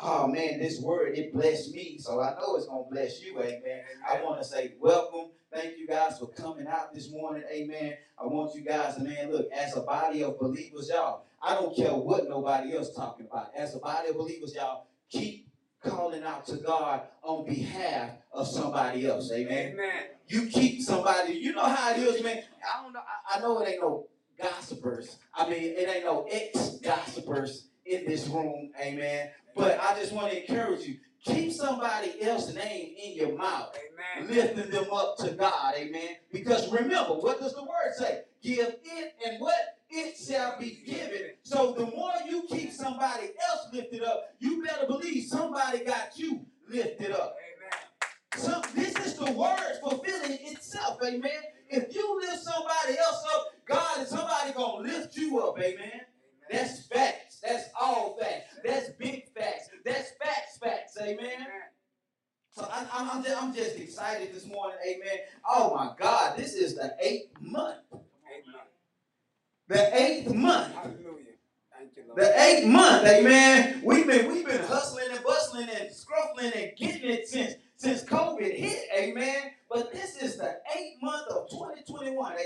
oh man, this word, it blessed me. So I know it's going to bless you. Amen. I want to say welcome. Thank you guys for coming out this morning. Amen. I want you guys to, man, look, as a body of believers, y'all, I don't care what nobody else talking about. As a body of believers, y'all, keep calling out to God on behalf of somebody else. Amen. Amen. You keep somebody, you know how it is, man. I don't know. I, I know it ain't no gossipers. I mean, it ain't no ex gossipers in this room. Amen. But I just want to encourage you keep somebody else's name in your mouth, Amen. lifting them up to God. Amen. Because remember, what does the word say? Give it and what? It shall be given. So the more you keep somebody else lifted up, you better believe somebody got you lifted up. Amen. So this is the word fulfilling itself, amen. If you lift somebody else up, God is somebody gonna lift you up, amen. That's facts. That's all facts. That's big facts. That's facts, facts, amen. So I, I'm, I'm, just, I'm just excited this morning, amen. Oh my God, this is the eighth month. Amen. The eighth month. Hallelujah. Thank you, Lord. The eighth month, amen. We've been we've been hustling and bustling and scruffling and getting it since since COVID hit, amen. But this is the eighth month of 2021, amen.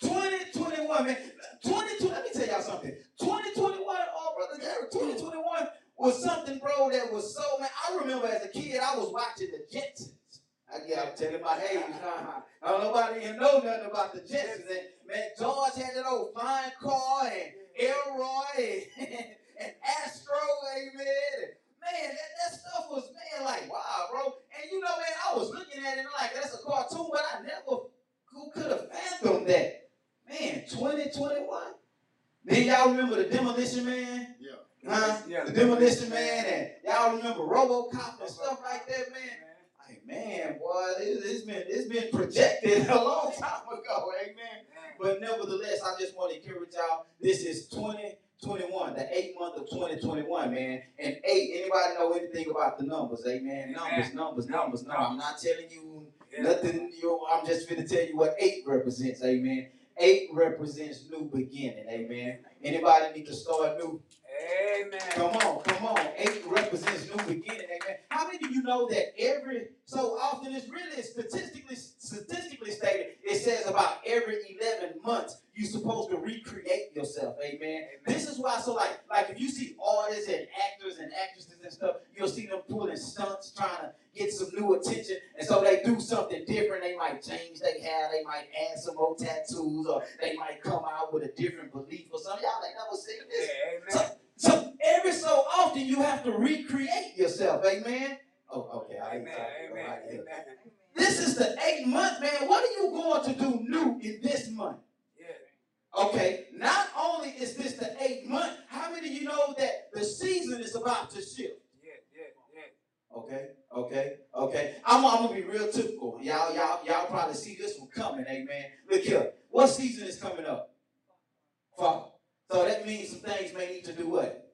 2021, man. 22, let me tell y'all something. 2021, oh brother Gary, 2021 was something, bro, that was so man. I remember as a kid, I was watching the Jetsons. I, yeah, I'm telling my age. I don't nobody even know nothing about the Jetsons. And man, George had that old fine car and Elroy and, and Astro, amen. Man, that, that stuff was man like wow, bro. And you know, man, I was looking at it like that's a cartoon, but I never who could have fathomed that. Man, 2021. Then y'all remember the Demolition Man? Yeah. Huh? Yeah. The Demolition Man and y'all remember RoboCop and stuff like that, man. Like, man, boy, it, it's been it's been projected a long time ago, amen. But nevertheless, I just want to encourage y'all. This is 2021, the eighth month of 2021, man. And eight, anybody know anything about the numbers? Amen. Numbers, numbers, numbers. No, I'm not telling you nothing. You, I'm just going to tell you what eight represents. Amen. Eight represents new beginning. Amen. Anybody need to start new? Amen. Come on, come on. Eight represents new beginning. Amen. How many of you know that every so often it's really statistically statistically stated, it says about every 11 months you're supposed to recreate yourself. Amen. Amen. This is why so like like if you see artists and actors and actresses and stuff, you'll see them pulling stunts trying to get some new attention. And so they do something different. They might change their hair, they might add some more tattoos, or they might come out with a different belief or something. Y'all ain't never seen this. Yeah, amen. So every so often you have to recreate yourself, amen. Oh, okay. I Amen. Amen. it. Amen. This is the eighth month, man. What are you going to do new in this month? Okay. Not only is this the eighth month, how many of you know that the season is about to shift? Yeah. Yeah. Yeah. Okay, okay, okay. I'm, I'm gonna be real typical. Y'all, y'all, y'all probably see this one coming, amen. Look here. What season is coming up? Fall. So that means some things may need to do what?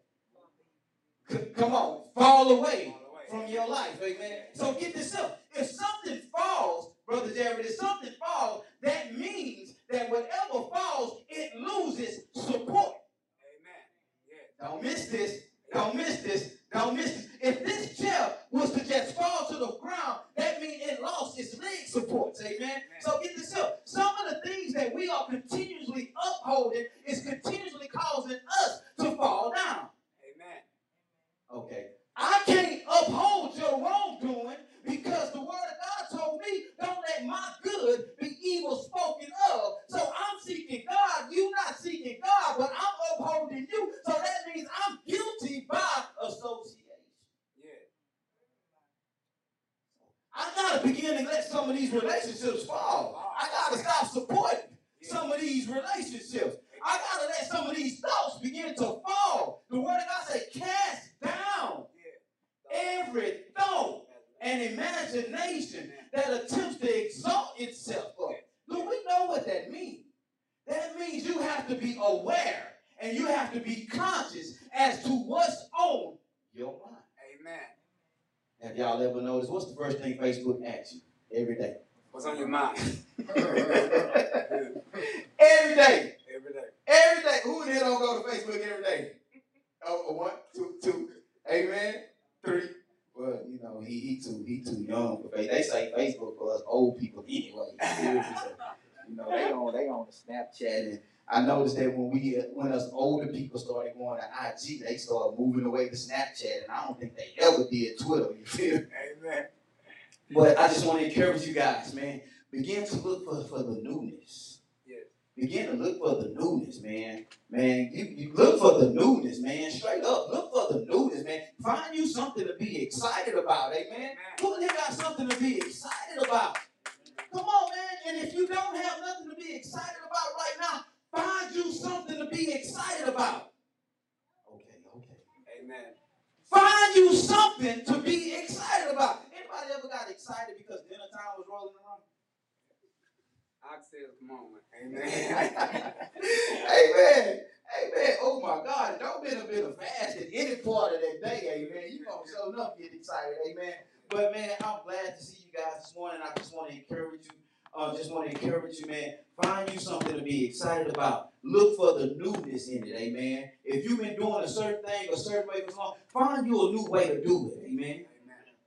C- come on, fall away All the way. from your life, amen. So get this up. If something falls, brother Jared, if something falls, that means that whatever falls, it loses support. Amen. Yeah. Don't miss this. Don't miss this. Don't miss this. If this chair was to just fall to the ground, that means it lost its leg supports. Amen. So get this up. Some of the things that we are continuously upholding is continuously causing us to fall down. Amen. Okay. I can't uphold your wrongdoing because the word of God told me, don't let my good be evil spoken of. So I'm seeking God. You're not seeking God, but I'm upholding you. So that means I'm guilty by association. Yeah. I gotta begin to let some of these relationships fall. I gotta stop supporting some of these relationships. I gotta let some of these thoughts begin to fall. The word of God say, cast down every thought and imagination that attempts to exalt itself up. Do we know what that means? That means you have to be aware and you have to be conscious as to what's on your mind. Amen. Have y'all ever noticed what's the first thing Facebook asks you every day? What's on your mind? every day. Every day. Every day. Who in here don't go to Facebook every day? Oh, one, two, two. Amen. Three. Well, you know, he he too he too young for Facebook. They say Facebook for us old people anyway. So, you know, they on they on Snapchat and I noticed that when we when us older people started going to IG, they started moving away to Snapchat, and I don't think they ever did Twitter. You feel? me? Amen. But I just want to encourage you guys, man. Begin to look for, for the newness. Yes. Begin to look for the newness, man. Man, you, you look for the newness, man. Straight up, look for the newness, man. Find you something to be excited about, amen. Amen. Who here got something to be excited about? Come on, man. And if you don't have nothing to be excited about right now, find you something to be excited about. Okay, okay. Amen. Find you something to be excited about. Anybody ever got excited because dinner time was rolling around? Oxtails, come on, man. Amen. Amen. Amen. Oh my God. Don't be a bit of fasting any part of that day. Amen. You gonna show enough get excited. Amen. But man, I'm glad to see you guys this morning. I just want to encourage you. Uh, just want to encourage you, man. Find you something to be excited about. Look for the newness in it, amen. If you've been doing a certain thing a certain way for so long, find you a new way to do it, amen.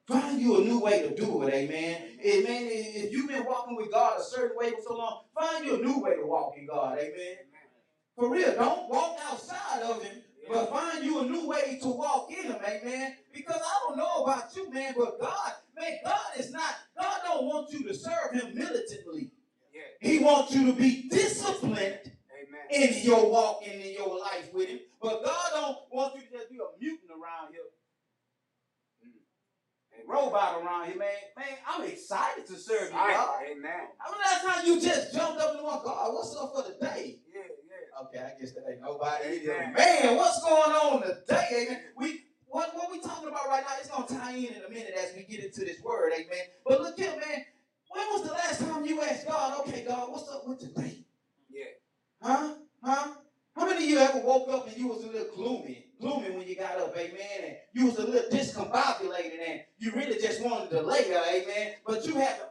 Find you a new way to do it, amen. Amen. If you've been walking with God a certain way for so long, find you a new way to walk in God. Amen. For real, don't walk outside of Him, but find you a new way to walk in Him, amen. Because I don't know about you, man, but God, man, God is not, God don't want you to serve Him militantly. He wants you to be disciplined Amen. in your walk and in your life with Him. But God don't want you to just be a mutant around here, a robot around here, man. Man, I'm excited to serve you, God. Amen. I mean, that's how you just jumped up and went, God, what's up for the day? Yeah. Okay, I guess that ain't nobody. Amen. Man, what's going on today? Amen. We what what we talking about right now? It's gonna tie in in a minute as we get into this word. Amen. But look here, man. When was the last time you asked God, okay, God, what's up with today? Yeah. Huh? Huh? How many of you ever woke up and you was a little gloomy, gloomy when you got up, amen, and you was a little discombobulated and you really just wanted to lay there, amen, but you had to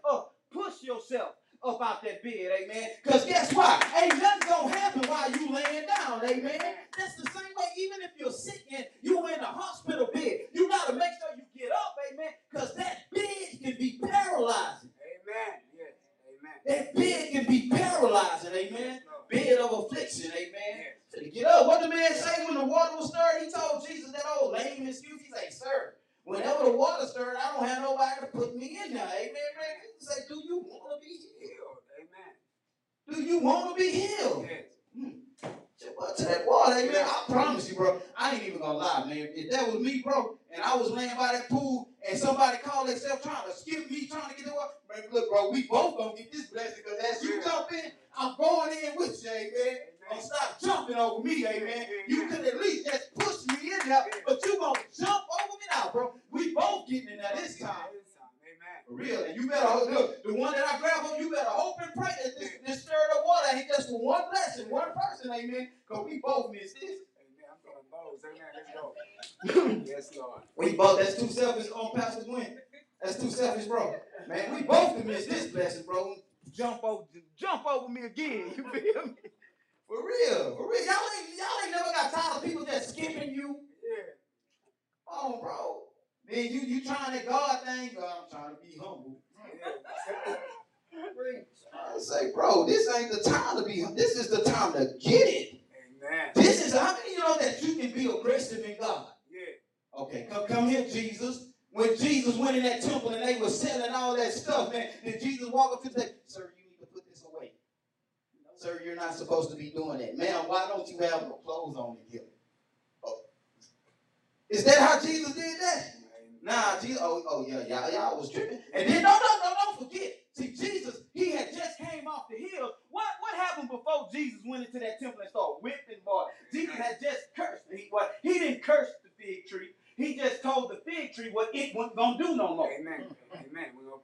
Jesus had just cursed. He, what, he didn't curse the fig tree. He just told the fig tree what it wasn't going to do no more. Amen. Amen. We're going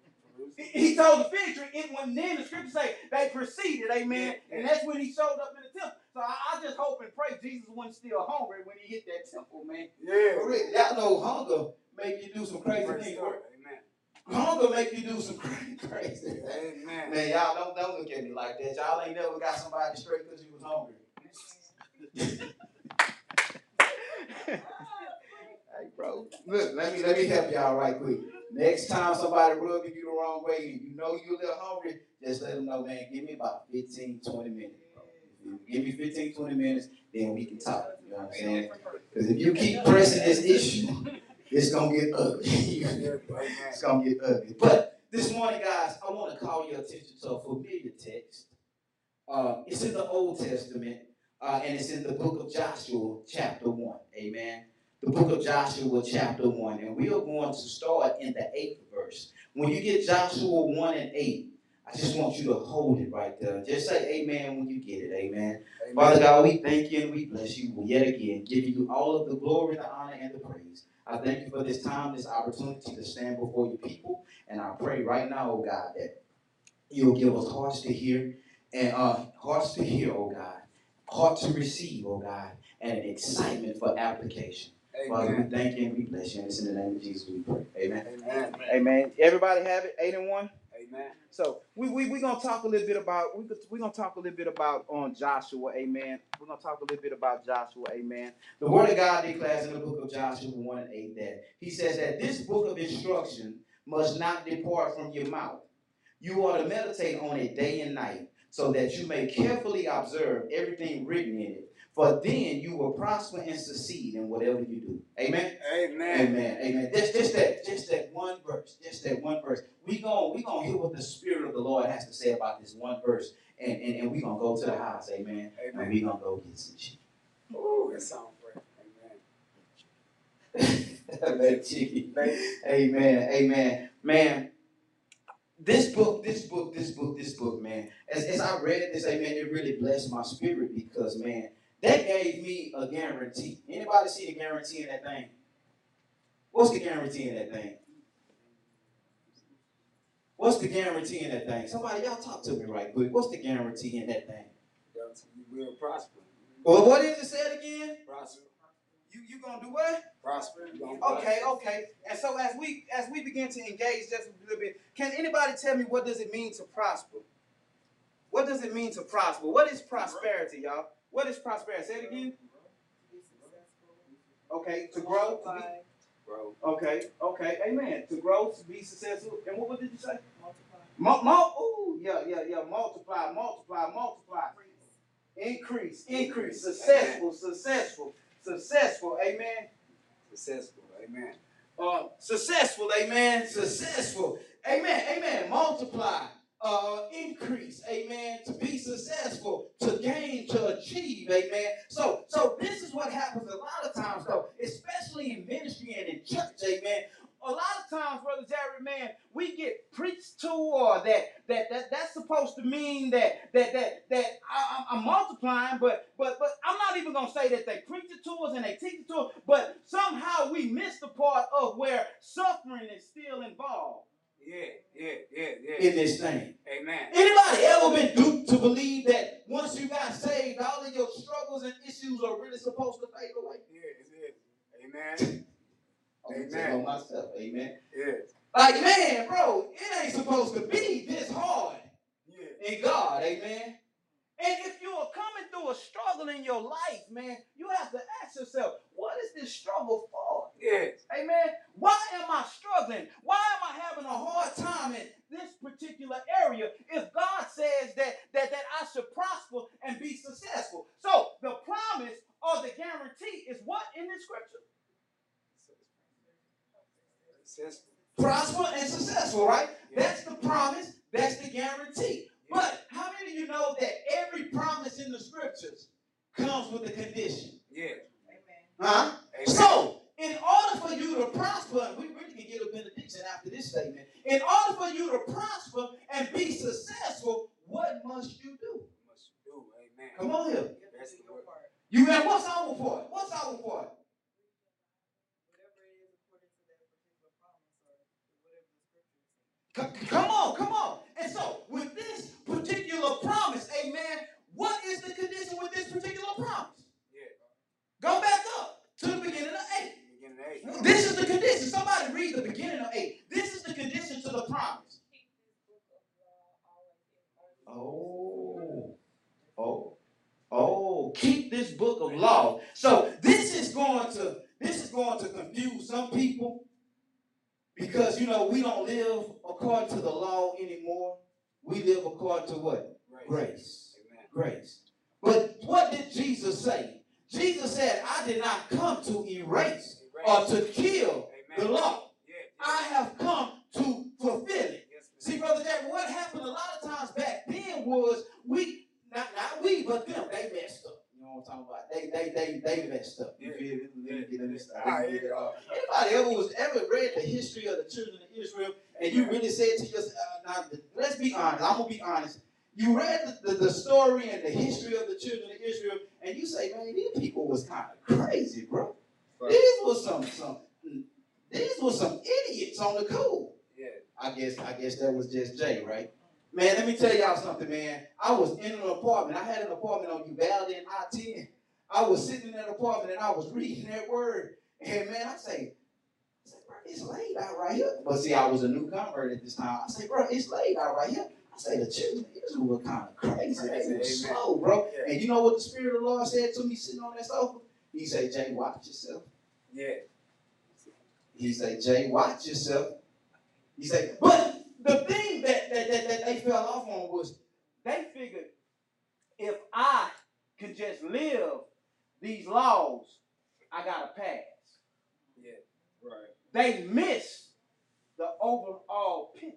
to He told the fig tree, it wasn't then the scripture say they proceeded, amen. And that's when he showed up in the temple. So I, I just hope and pray Jesus wasn't still hungry when he hit that temple, man. Yeah. For real, y'all know hunger make you do some crazy Praise things. Amen. Hunger make you do some crazy, crazy things. Amen. Man, y'all don't don't look at me like that. Y'all ain't never got somebody straight because you was hungry. Hey bro. Look, let me let me help y'all right quick. Next time somebody rubbing you the wrong way and you know you're a little hungry, just let them know, man, give me about 15, 20 minutes. Give me 15, 20 minutes, then we can talk. You know what I'm saying? Because if you keep pressing this issue, it's gonna get ugly. it's gonna get ugly. But this morning, guys, I want to call your attention to a familiar text. Uh, it's in the Old Testament, uh, and it's in the book of Joshua, chapter 1. Amen. The book of Joshua, chapter 1. And we are going to start in the eighth verse. When you get Joshua 1 and 8, I just want you to hold it right there. Just say amen when you get it. Amen. amen. Father God, we thank you and we bless you yet again, giving you all of the glory, the honor, and the praise. I thank you for this time, this opportunity to stand before your people. And I pray right now, oh God, that you'll give us hearts to hear and uh, hearts to hear, oh God, heart to receive, oh God, and an excitement for application. Amen. Father, we thank you and we bless you. And it's in the name of Jesus we pray. Amen. Amen. Amen. Everybody have it? Eight and one? Amen. So we we we gonna talk a little bit about we we gonna talk a little bit about on Joshua, amen. We're gonna talk a little bit about Joshua, amen. The word of God declares in the book of Joshua 1 and 8 that he says that this book of instruction must not depart from your mouth. You are to meditate on it day and night, so that you may carefully observe everything written in it. For then you will prosper and succeed in whatever you do. Amen. Amen. Amen. Amen. Just, just that, just that one verse. Just that one verse. We going we gonna hear what the Spirit of the Lord has to say about this one verse, and and, and we gonna go to the house. Amen. Amen. And we gonna go get some shit. Oh, that sounds great. Amen. Amen. Amen. Man, this book, this book, this book, this book, man. As, as I read this, amen, it really blessed my spirit because, man, that gave me a guarantee. Anybody see the guarantee in that thing? What's the guarantee in that thing? What's the guarantee in that thing? Somebody, y'all talk to me right quick. What's the guarantee in that thing? You will prosper. Well, what is it said again? Prosper. You you gonna do what? Prosper. Okay, okay. And so as we as we begin to engage just a little bit, can anybody tell me what does it mean to prosper? What does it mean to prosper? What is prosperity, y'all? What is prosperity? Say it again. Okay, to grow. To be, grow. Okay, okay, amen. To grow, to be successful. And what, what did you say? Multiply. Mo- ooh, yeah, yeah, yeah. Multiply, multiply, multiply. Increase, increase. Successful, successful successful. Amen. Successful. Amen. Uh, successful. Amen. Successful. Amen. Amen. Multiply. Uh, increase, amen, to be successful, to gain, to achieve, amen. So, so this is what happens a lot of times, though, especially in ministry and in church, amen a lot of times, Brother Jerry, man, we get preached to or that that, that that's supposed to mean that that that that I, am multiplying, but but but I'm not even gonna say that they preach it to us and they teach it to us, but somehow we miss the part of where suffering is still involved. Yeah, yeah, yeah, yeah. In this thing. Amen. Anybody ever been duped to believe that once you got saved, all of your struggles and issues are really supposed to fade away? Yeah, yeah. Amen. Amen. On myself. Amen. Yes. Like, man, bro, it ain't supposed to be this hard yeah. in God. Amen. And if you are coming through a struggle in your life, man, you have to ask yourself, what is this struggle for? Yes. Amen. Why am I struggling? Why am I having a hard time in this particular area if God says that, that, that I should prosper and be successful? So the promise or the guarantee is what in this scripture? Successful. Prosper and successful, right? Yeah. That's the promise. That's the guarantee. Yeah. But how many of you know that every promise in the scriptures comes with a condition? Yeah. Amen. Huh? Amen. So, in order for you to prosper, we really can get a benediction after this statement. In order for you to prosper and be successful, what must you do? Must you do? Amen. Come on here. That's the part. You have what's our part? What's our part? Come on, come on. And so, with this particular promise, amen, what is the condition with this particular promise? Yeah. Go back up to the beginning of 8. Beginning eight. This is the condition. Somebody read the beginning of 8. This is the condition to the promise. Oh. Oh. Oh, keep this book of law. So this is going to this is going to confuse some people because you know we don't live according to the law anymore. We live according to what? Grace. Grace. Grace. But what did Jesus say? Jesus said, I did not come to erase or to kill the law. Yeah. I have come to fulfill it. Yes, See, Brother Jack, what happened a lot of times back then was we, not not we, but them, they messed up. You know what I'm talking about? They they they they messed up. You feel me? Let me get in this. Yeah, yeah. Anybody ever was ever read the history of the children of Israel and you really said to yourself, uh, now let's be honest, I'm gonna be honest. You read the, the, the story and the history of the children of Israel, and you say, man, these people was kind of crazy, bro. Right. These was some some these was some idiots on the cool. Yeah. I guess I guess that was just Jay, right? Man, let me tell y'all something, man. I was in an apartment. I had an apartment on Uvalde and I-10. I was sitting in that apartment and I was reading that word. And man, I say, I say, bro, it's laid out right here. But see, I was a new convert at this time. I say, bro, it's laid out right here. I say the children of Israel were kind of crazy. They were amen. slow, bro. Yeah. And you know what the Spirit of the Lord said to me sitting on that sofa? He said, Jay, watch yourself. Yeah. He said, Jay, watch yourself. He said, but the thing that, that, they fell off on was they figured if I could just live these laws, I got to pass. Yeah. Right. They missed the overall picture.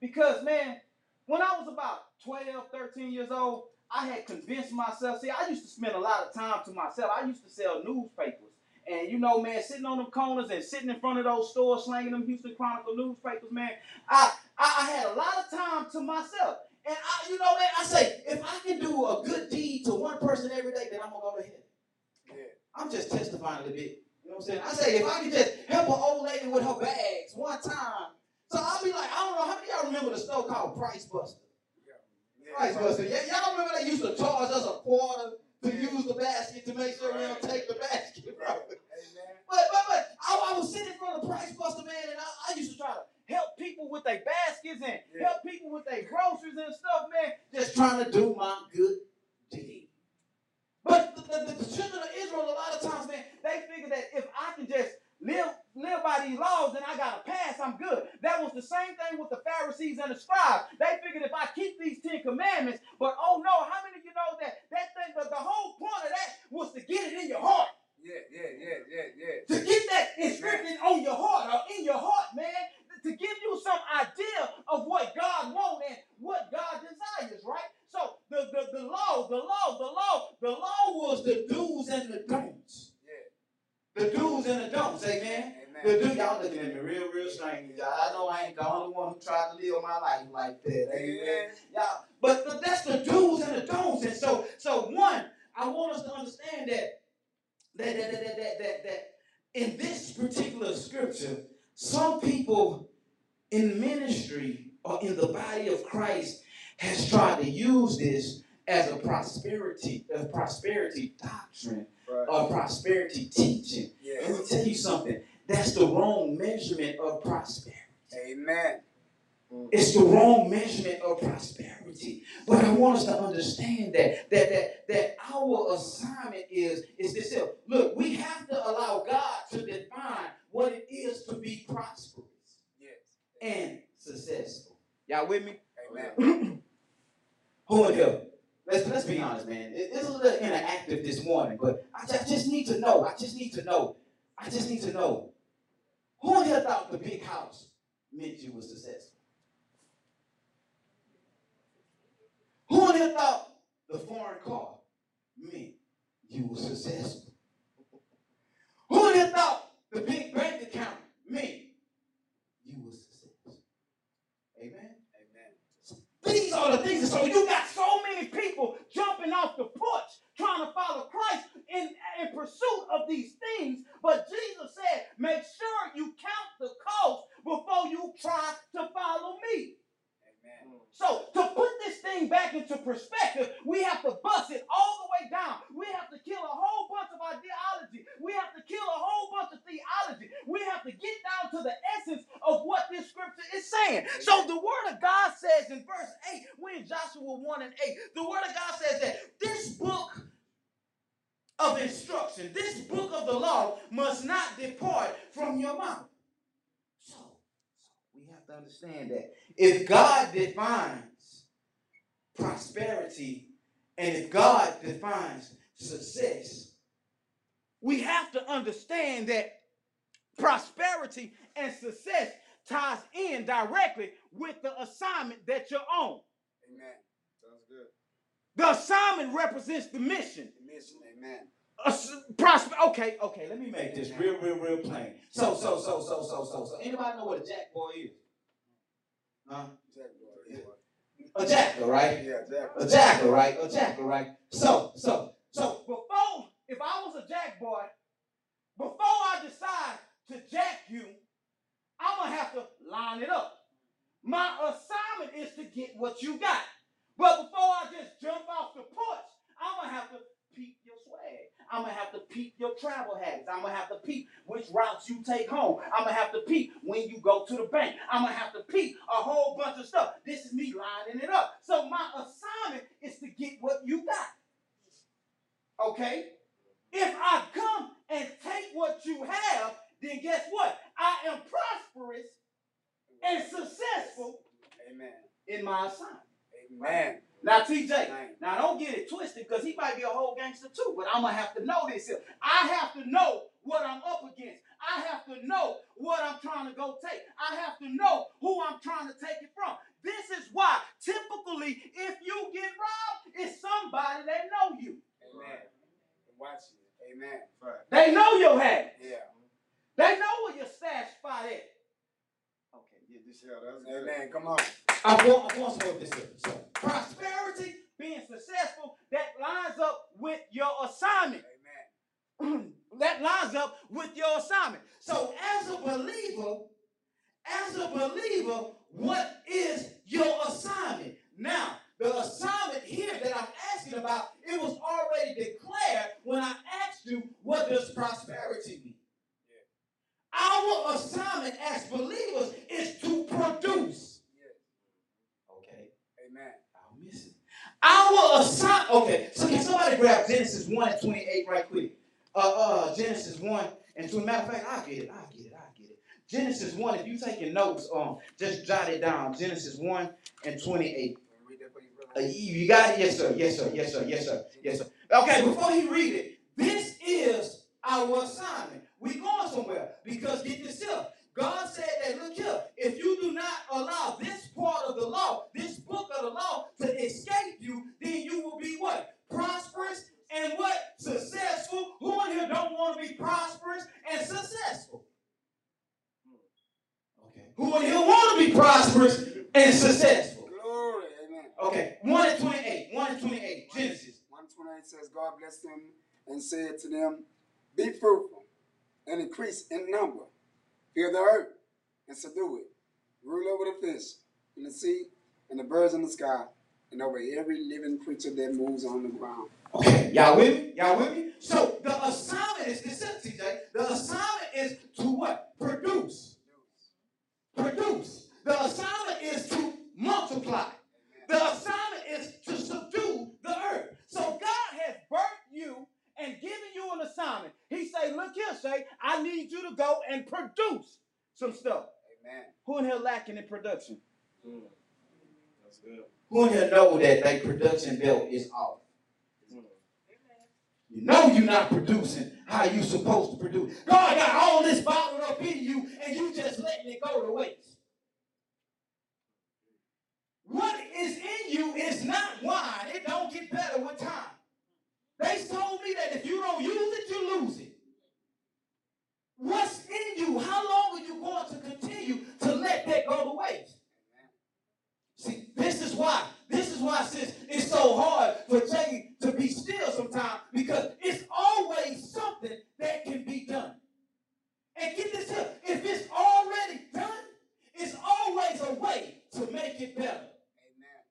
Because, man, when I was about 12, 13 years old, I had convinced myself. See, I used to spend a lot of time to myself. I used to sell newspapers. And you know, man, sitting on them corners and sitting in front of those stores slanging them Houston Chronicle newspapers, man, I, I, I had a lot of time to myself. And I, you know, man, I say, if I can do a good deed to one person every day, then I'm gonna go to heaven. Yeah. I'm just testifying a little bit. You know what I'm saying? I say if I can just help an old lady with her bags one time. So I'll be like, I don't know, how many of y'all remember the store called Price Buster? Yeah. Price Buster. Yeah, y'all remember they used to charge us a quarter to use the basket to make sure we don't take the basket, bro. Amen. But but but I, I was sitting in front of Price Buster, man, and I, I used to try to help people with their baskets and Yeah. help people with their groceries and stuff, man. Just trying to do my good deed. But the, the, the children of Israel, a lot of times, man, they figure that if I can just live live by these laws, then I gotta pass. I'm good. That was the same thing with the Pharisees and the scribes. They figured if I keep these Ten Commandments, but oh no, how many of you know that that thing? The, the whole point of that was to get it in your heart Yeah. Yeah. Yeah. Yeah. Yeah. to get that inscription on your heart or in your heart, man, to give you some idea of what God wants and what God desires, right? So the, the, the law, the law, the law, the law was the do's and the don'ts. Yeah. The do's and the don'ts, amen. The Amen. do y'all looking at me real, real strange. y'all. I know I ain't the only one who tried to live my life like that. Amen. Amen. Y'all, but, but that's the do's and the don'ts. And so, so one, I want us to understand that that that that that, that, that in this particular scripture, some people in ministry or in the body of Christ has tried to use this as a prosperity, a prosperity doctrine Right. or prosperity teaching. Yeah. Let me tell you something. That's the wrong measurement of prosperity. Amen. Mm. It's the wrong measurement of prosperity. But I want us to understand that that that that our assignment is is this. Look, we have to allow God to define what it is to be prosperous. And successful. Y'all with me? Amen. Who in here? Let's let's be honest, man. It- It's a little interactive this morning, but I just, just need to know. I just need to know. I just need to know. Who in here thought the big house meant you was successful? Who in here thought the foreign car meant you were successful? Who in here thought the big bank account meant you were successful? Amen. Amen. These are the things. So you got so many people jumping off the porch trying to follow Christ in, in pursuit of these things. But Jesus said, make sure you count the cost before you try to follow me. So to put this thing back into perspective, we have to bust it all the way down. We have to kill a whole bunch of ideology. We have to kill a whole bunch of theology. We have to get down to the essence of what this scripture is saying. So the word of God says in verse 8, we're in Joshua 1 and 8. The word of God says that this book of instruction, this book of the law must not depart from your mouth. So, we have to understand that if God defines prosperity and if God defines success, we have to understand that prosperity and success ties in directly with the assignment that you're on. Amen. Sounds good. The assignment represents the mission. The mission. Amen. Prosper. Okay, okay. Let me make this real, real, real plain. So, so, so, so, so, so, so. Anybody know what a jack boy is? Huh? Jack boy. Yeah. A jackal, right? Yeah, Jack. A jackal, right? A jackal, right? So, so, so before, if I was a jack boy, before I decide to jack you, I'm gonna have to line it up. My assignment is to get what you got. But before I just jump off the porch, I'm gonna have to peep your swag. I'm gonna have to peep your travel habits. I'm gonna have to peep which routes you take home. I'm gonna have to peep when you go to the bank. I'm gonna have to peep a whole bunch of stuff. This is me lining it up. So my assignment is to get what you got. Okay? If I come and take what you have, then guess what? I am prosperous and successful Amen. in my assignment. Amen. Now, TJ, Amen. now don't get it twisted because he might be a whole gangster too, but I'm gonna have to know this. here. I have to know what I'm up against. I have to know what I'm trying to go take. I have to know who I'm trying to take it from. This is why typically if you get robbed, it's somebody that know you. Amen. Watch it. Amen. Right. They know your habits. Yeah. They know where your stash spot at. Okay, yeah, this Yeah, that's good. Amen. Come on. I want, I want some of this. here. So, prosperity, being successful, that lines up with your assignment. Amen. that lines up with your assignment. So, as a believer, as a believer, what is your assignment? Now, the assignment here that I'm asking about, it was already declared when I asked you, what does prosperity mean? Our assignment as believers is to produce. Yeah. Okay. Amen. I'll miss it. Our assignment. Okay, so can somebody grab Genesis 1 and 28 right quick? Uh, uh, Genesis 1 and 2. Matter of fact, I'll get it. I'll get it. I'll get it. Genesis 1, if you taking notes, um, just jot it down. Genesis 1 and 28. You read that for you, Uh, you got it? Yes, sir. Yes, sir. Yes, sir. Yes, sir. Yes, sir. Okay, before he read it, this is our assignment. We going somewhere because get this. God said that, look here, if you do not allow this part of the law, this book of the law to escape you, then you will be what? Prosperous and what? Successful. Who in here don't want to be prosperous and successful? Okay. Who in here want to be prosperous and successful? Glory. Amen. Okay, 1 and 28. 1 and 28. Genesis. 128 says, God blessed them and said to them, Be fruitful and increase in number, fill the earth and subdue it, rule over the fish in the sea and the birds in the sky, and over every living creature that moves on the ground. Okay, y'all with me? Y'all with me? So the assignment is this, is, TJ. The assignment is to what? Produce. Produce. The assignment is to multiply. The assignment is to subdue the earth. So God has birthed you and given you an assignment. He say, look here, say, I need you to go and produce some stuff. Amen. Who in here lacking in production? That's good. Who in here know that their production belt is off? You know you're not producing how you supposed to produce. God got all this bottled up in you, and you just letting it go to waste. What is in you is not wine. It don't get better with time. They told me that if you don't use it, you lose it. What's in you? How long are you going to continue to let that go to waste? See, this is why. This is why, sis, it's so hard for Jay to be still sometimes because it's always something that can be done. And get this here, if it's already done, it's always a way to make it better. Amen.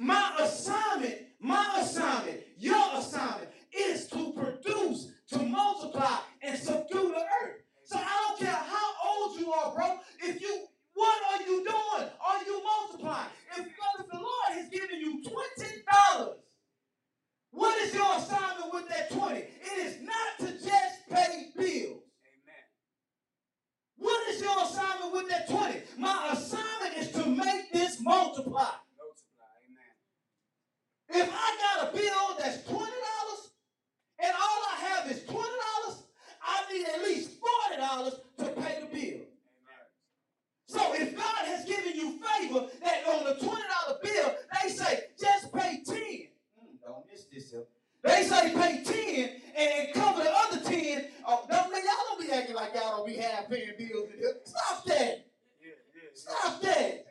My assignment, my assignment, your assignment is to produce, to multiply, and subdue the earth. So I don't care how old you are, bro. If you, what are you doing? Are you multiplying? If, if the Lord has given you $20, what is your assignment with that 20? It is not to just pay bills. Amen. What is your assignment with that 20? My assignment is to make this multiply. Multiply, amen. If I got a bill that's $20 and all I have is $20, I need at least $40 to pay the bill. So if God has given you favor, that on the $20 bill, they say, just pay 10. Mm, don't miss this. They say pay 10 and, cover the other 10. Oh, don't, let y'all don't be acting like y'all don't be half paying bills. Stop that. Yeah, yeah, Stop that.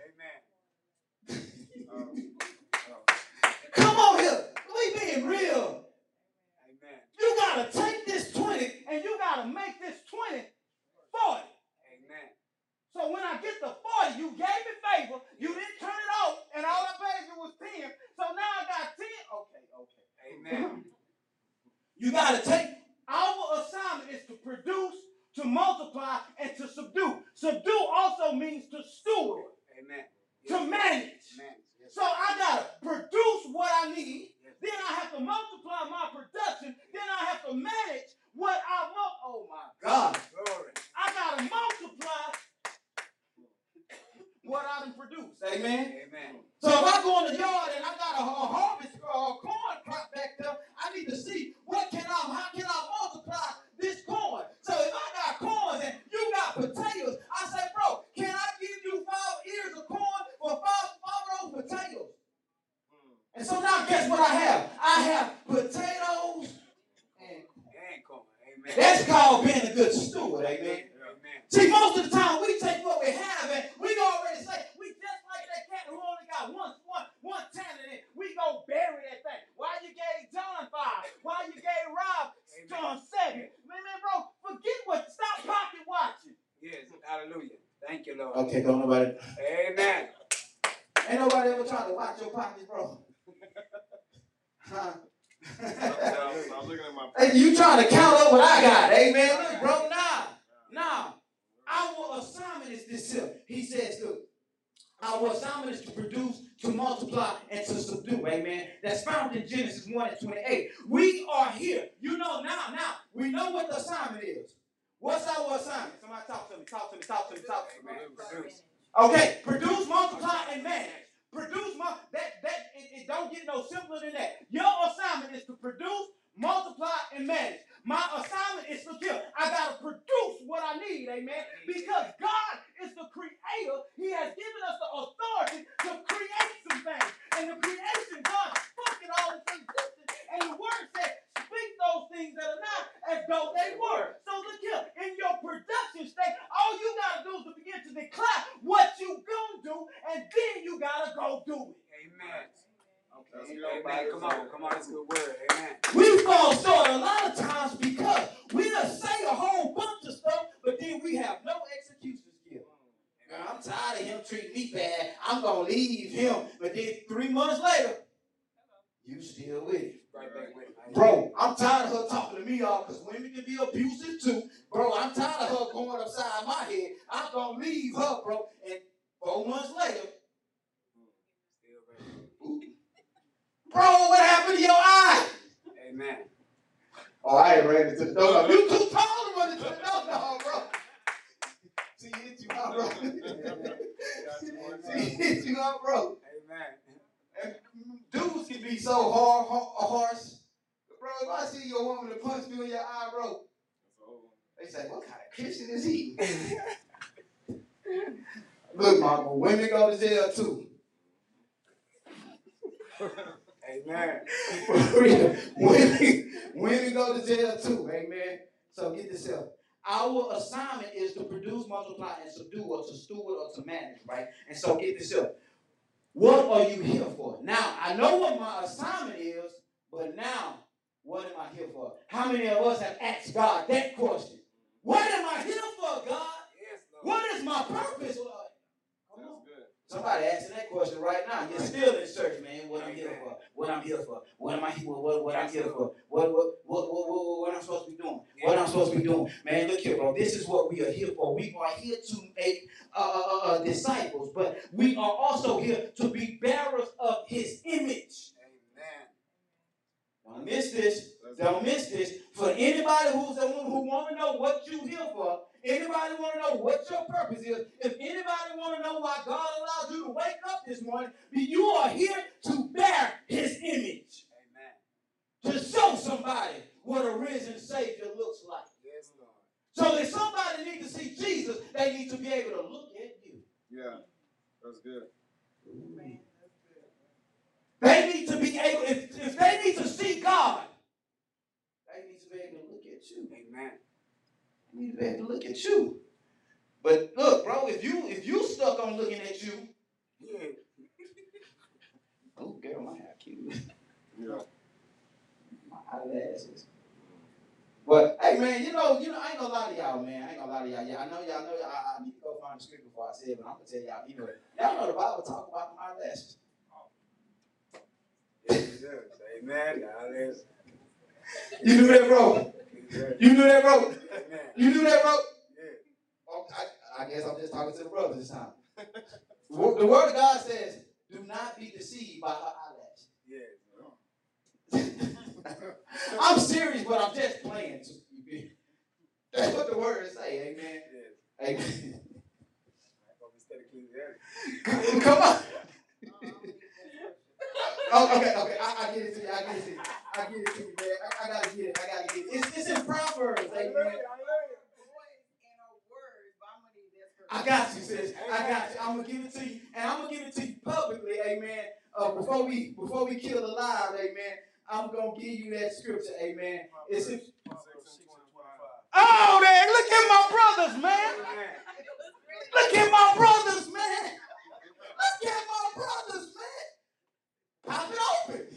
Amen. Oh, oh. Come on here. We being real. Amen. You got to take this 20 and you got to make this 20 40. So when I get the 40, you gave me favor, you didn't turn it off, and all I paid you was 10. So now I got 10. Okay, okay. Amen. You gotta take our assignment is to produce, to multiply, and to subdue. Subdue also means to steward, Amen. to manage. Yes. So I gotta produce what I need, then I have to multiply my production, then I have to manage what I want. Oh my God. Glory. I gotta multiply what I done produced. Amen. Amen. So if I go in the yard and I got a, a harvest uh, corn crop back there, I need to see what can I, how can I multiply this corn? So if I got corn and you got potatoes, I say, bro, can I give you five ears of corn for five, five of those potatoes? And so now guess what I have? I have potatoes and And come. Amen. that's called being a good steward, amen. Amen. See, most of the time we take what we have and we already say we just like that cat who only got one one one talent and we go bury that thing. Why you gave John five? Why you gave Rob John seven? Man, man, bro, forget what. Stop pocket watching. Yes. Hallelujah. Thank you, Lord. Okay, don't nobody. Amen. Ain't nobody ever trying to watch your pockets, bro. Huh? I'm looking at my. Hey, you trying to count up what I got? Amen. Look, bro, nah, nah. Our assignment is this here. He says, look, our assignment is to produce, to multiply, and to subdue. Amen. That's found in Genesis 1 and 28. We are here. You know now, now, we know what the assignment is. What's our assignment? Somebody talk to me, talk to me, talk to me, talk to me. Produce. Okay, produce, multiply, and manage. Produce, that that it, it don't get no simpler than that. Your assignment is to produce, multiply, and manage. My assignment is to kill. I gotta produce what I need, amen. Because God is the creator. He has given us the authority to create some things. And the creation, God it all things existed. And the word said, speak those things that are not as though they were. So look here, in your production state, all you gotta do is to begin to declare what you gonna do, and then you gotta go do it. Amen. That's Okay. Amen. Come on. Come on. That's a good word. Amen. We fall short a lot of times because we just say a whole bunch of stuff, but then we have no execution skill. Now, I'm tired of him treating me bad. I'm gonna leave him. But then three months later, you still with him. Right back with him. Bro, I'm tired of her talking to me all because women can be abusive too. Bro, I'm tired of her going upside my head. I'm gonna leave her, bro. And four months later, Still ready. Bro, what happened to your eye? Amen. Oh, I ain't ready to the. No, You too tall to run into the no, bro. See, he hit you out, bro. See, hit you out, bro. Amen. And dudes can be so hard, hard, harsh. Bro, if I see your woman to punch me in your eye, bro, they say, what kind of Christian is he? Look, mama, women go to jail too. Amen. Women, women go to jail too. Amen. So get this up. Our assignment is to produce, multiply, and subdue, or to steward, or to manage, right? And so get this up. What are you here for? Now, I know what my assignment is, but now, what am I here for? How many of us have asked God that question? What am I here for, God? Yes, Lord. What is my purpose, Lord? Come on. That's good. Somebody asking that question right now. You're still in church, man. What I'm here for? What I'm here for? What am I here? What, what, I'm here for? What, what, what, what, what, what I'm supposed to be doing? What I'm supposed to be doing? Man, look here, bro. This is what we are here for. We are here to make uh, uh, uh, disciples, but we are also here to be bearers of His image. Amen. Don't miss this. Don't miss this. For anybody who's the one who want to know what you here for, anybody want to know what your purpose is, if anybody want to know why God allows you to wake up this morning, you are here to bear His image, Amen. to show somebody what a risen Savior looks like. Yes, Lord. So if somebody need to see Jesus, they need to be able to look at you. Yeah. That's good. They need to be able, if, if they need to see God, they need to be able to look at you. Amen. Need to be able to look at you. But look, bro, if you if you stuck on looking at you, Yeah. oh girl, my hair cute. Yeah. My eyelashes. But hey man, you know, you know, I ain't gonna lie to y'all, man. I ain't gonna lie to y'all. Yeah, I know y'all know I, I need to go find the script before I say it, but I'm gonna tell y'all anyway. Y'all know the Bible talk about my eyelashes. Amen. You knew that, bro. You knew that, bro. Amen. You knew that, bro. Yeah. Oh, I, I guess I'm just talking to the brothers this time. The word of God says, "Do not be deceived by her eyelash." Yeah. I'm serious, but I'm just playing. That's what the word say. Amen. Yeah. Amen. Ecclesiastes. Come on. Oh, okay, okay. I, I get it to you. I get it to you. I get it to you, man. I, I gotta get it. I gotta get it. It's, it's in Proverbs. Amen. I got you, sis. I got you. I'm gonna give it to you, and I'm gonna give it to you publicly, amen. Uh, before we before we kill the live, amen. I'm gonna give you that scripture, amen. It's in, oh, man, look at my brothers, man. Look at my brothers, man. Look at my brothers, man. Pop it open.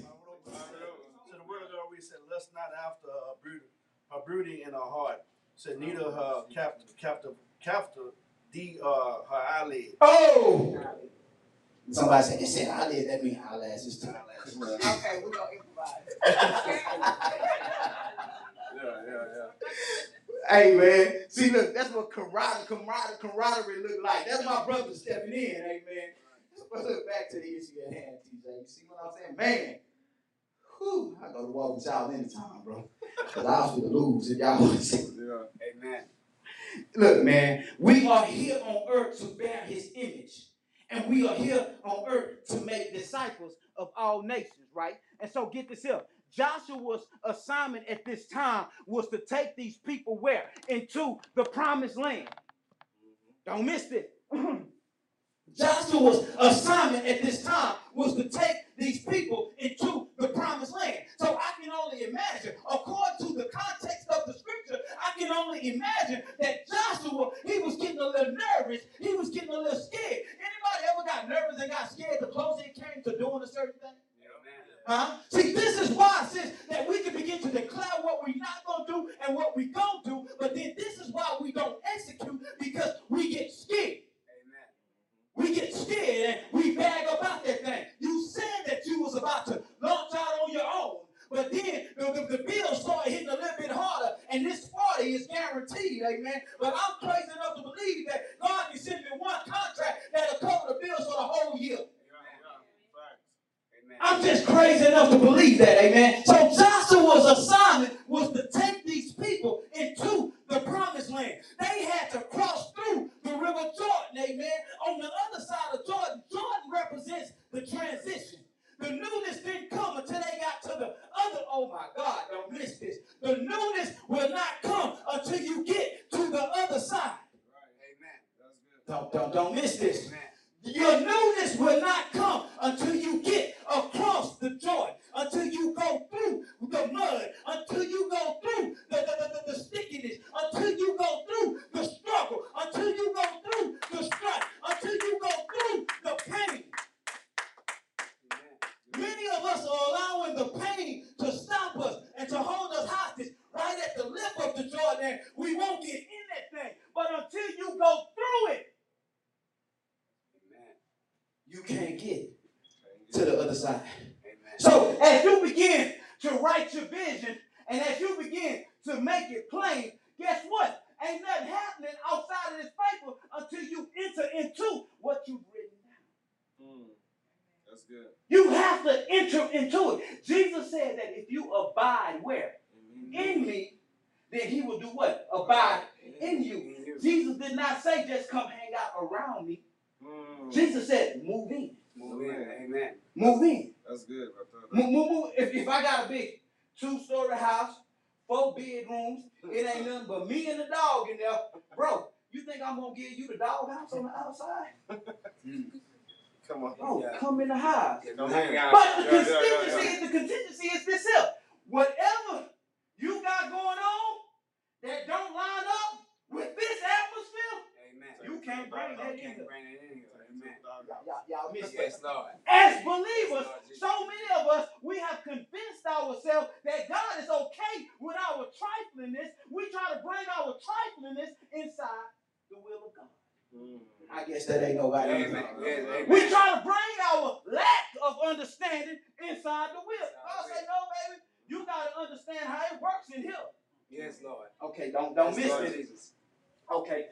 So the word of God always said, "Lust not after her brooding, her brooding in her heart." Said neither her captive, captive, captive, the uh her eyelid. Oh. Somebody said, they said eyelid, that means eyelashes too. Okay, we're gonna improvise. Yeah, yeah, yeah. Hey man, see look, that's what camaraderie, camaraderie, camaraderie look like. That's my brother stepping in, amen. But look back to the issue at hand, TJ. You see what I'm saying? Man, whew, I go to walk with y'all anytime, bro. Cause I was gonna lose if y'all want to see. Yeah. Amen. Look, man, we are here on earth to bear his image. And we are here on earth to make disciples of all nations, right? And so get this here. Joshua's assignment at this time was to take these people where? Into the promised land. Don't miss it. Joshua's assignment at this time was to take these people into the promised land. So I can only imagine, according to the context of the scripture, I can only imagine that Joshua, he was getting a little nervous. He was getting a little scared. Anybody ever got nervous and got scared the closer it came to doing a certain thing? Huh? See, this Yes, Lord. As believers, yes, so many of us, we have convinced ourselves that God is okay with our triflingness. We try to bring our triflingness inside the will of God. Mm. I guess that ain't nobody. Amen. Amen. We try to bring our lack of understanding inside the will. God say, no, baby, you got to understand how it works in here. Yes, Lord. Okay, don't don't miss Lord. Jesus. Okay,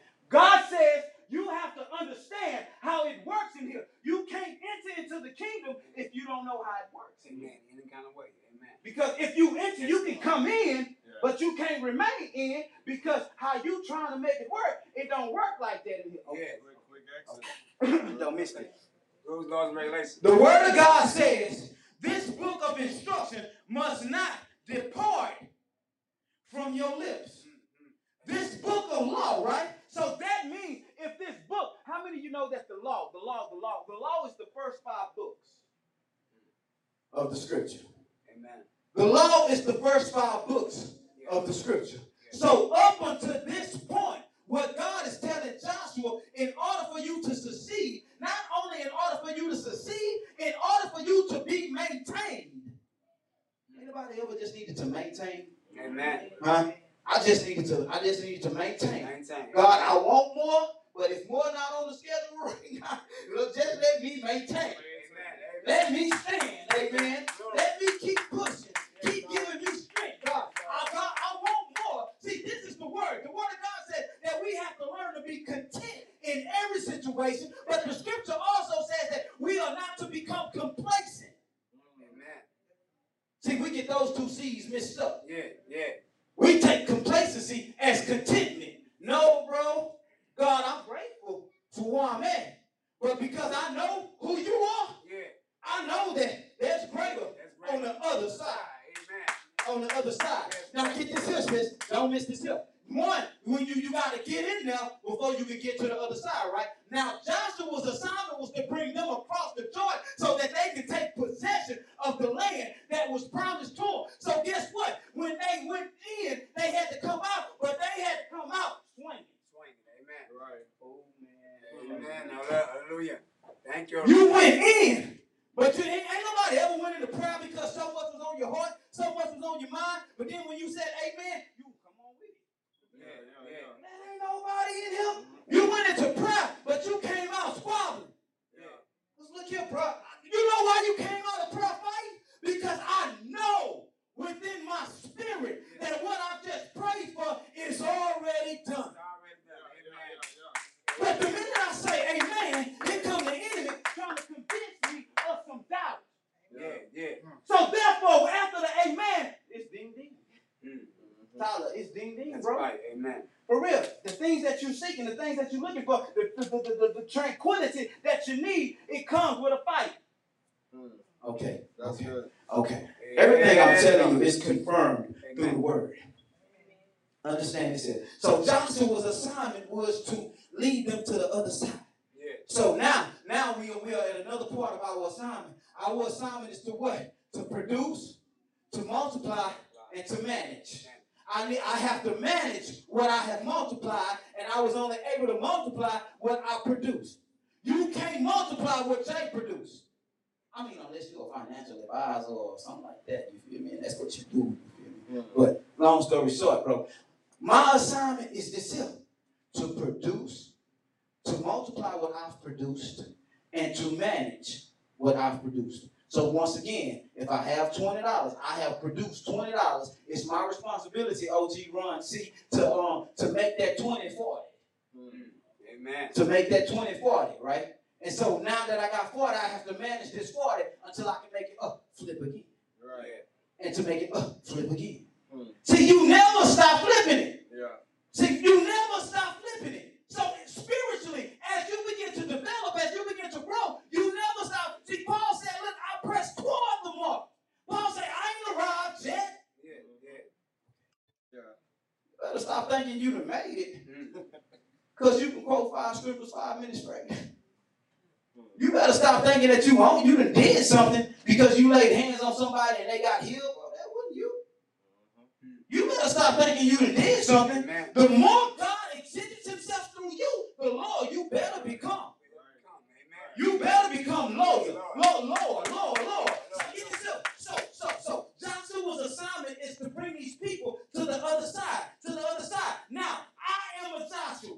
Better stop thinking you done made it. Because you can quote five scriptures five minutes straight. You better stop thinking that you own, you done did something because you laid hands on somebody and they got healed. Well, that wasn't you. You better stop thinking you done did something. The more God exhibits himself through you, the Lord you better become. You better become Lord, Lord, Lord, Lord, Lord. Yeshua's assignment is to bring these people to the other side, to the other side. Now, I am a Joshua.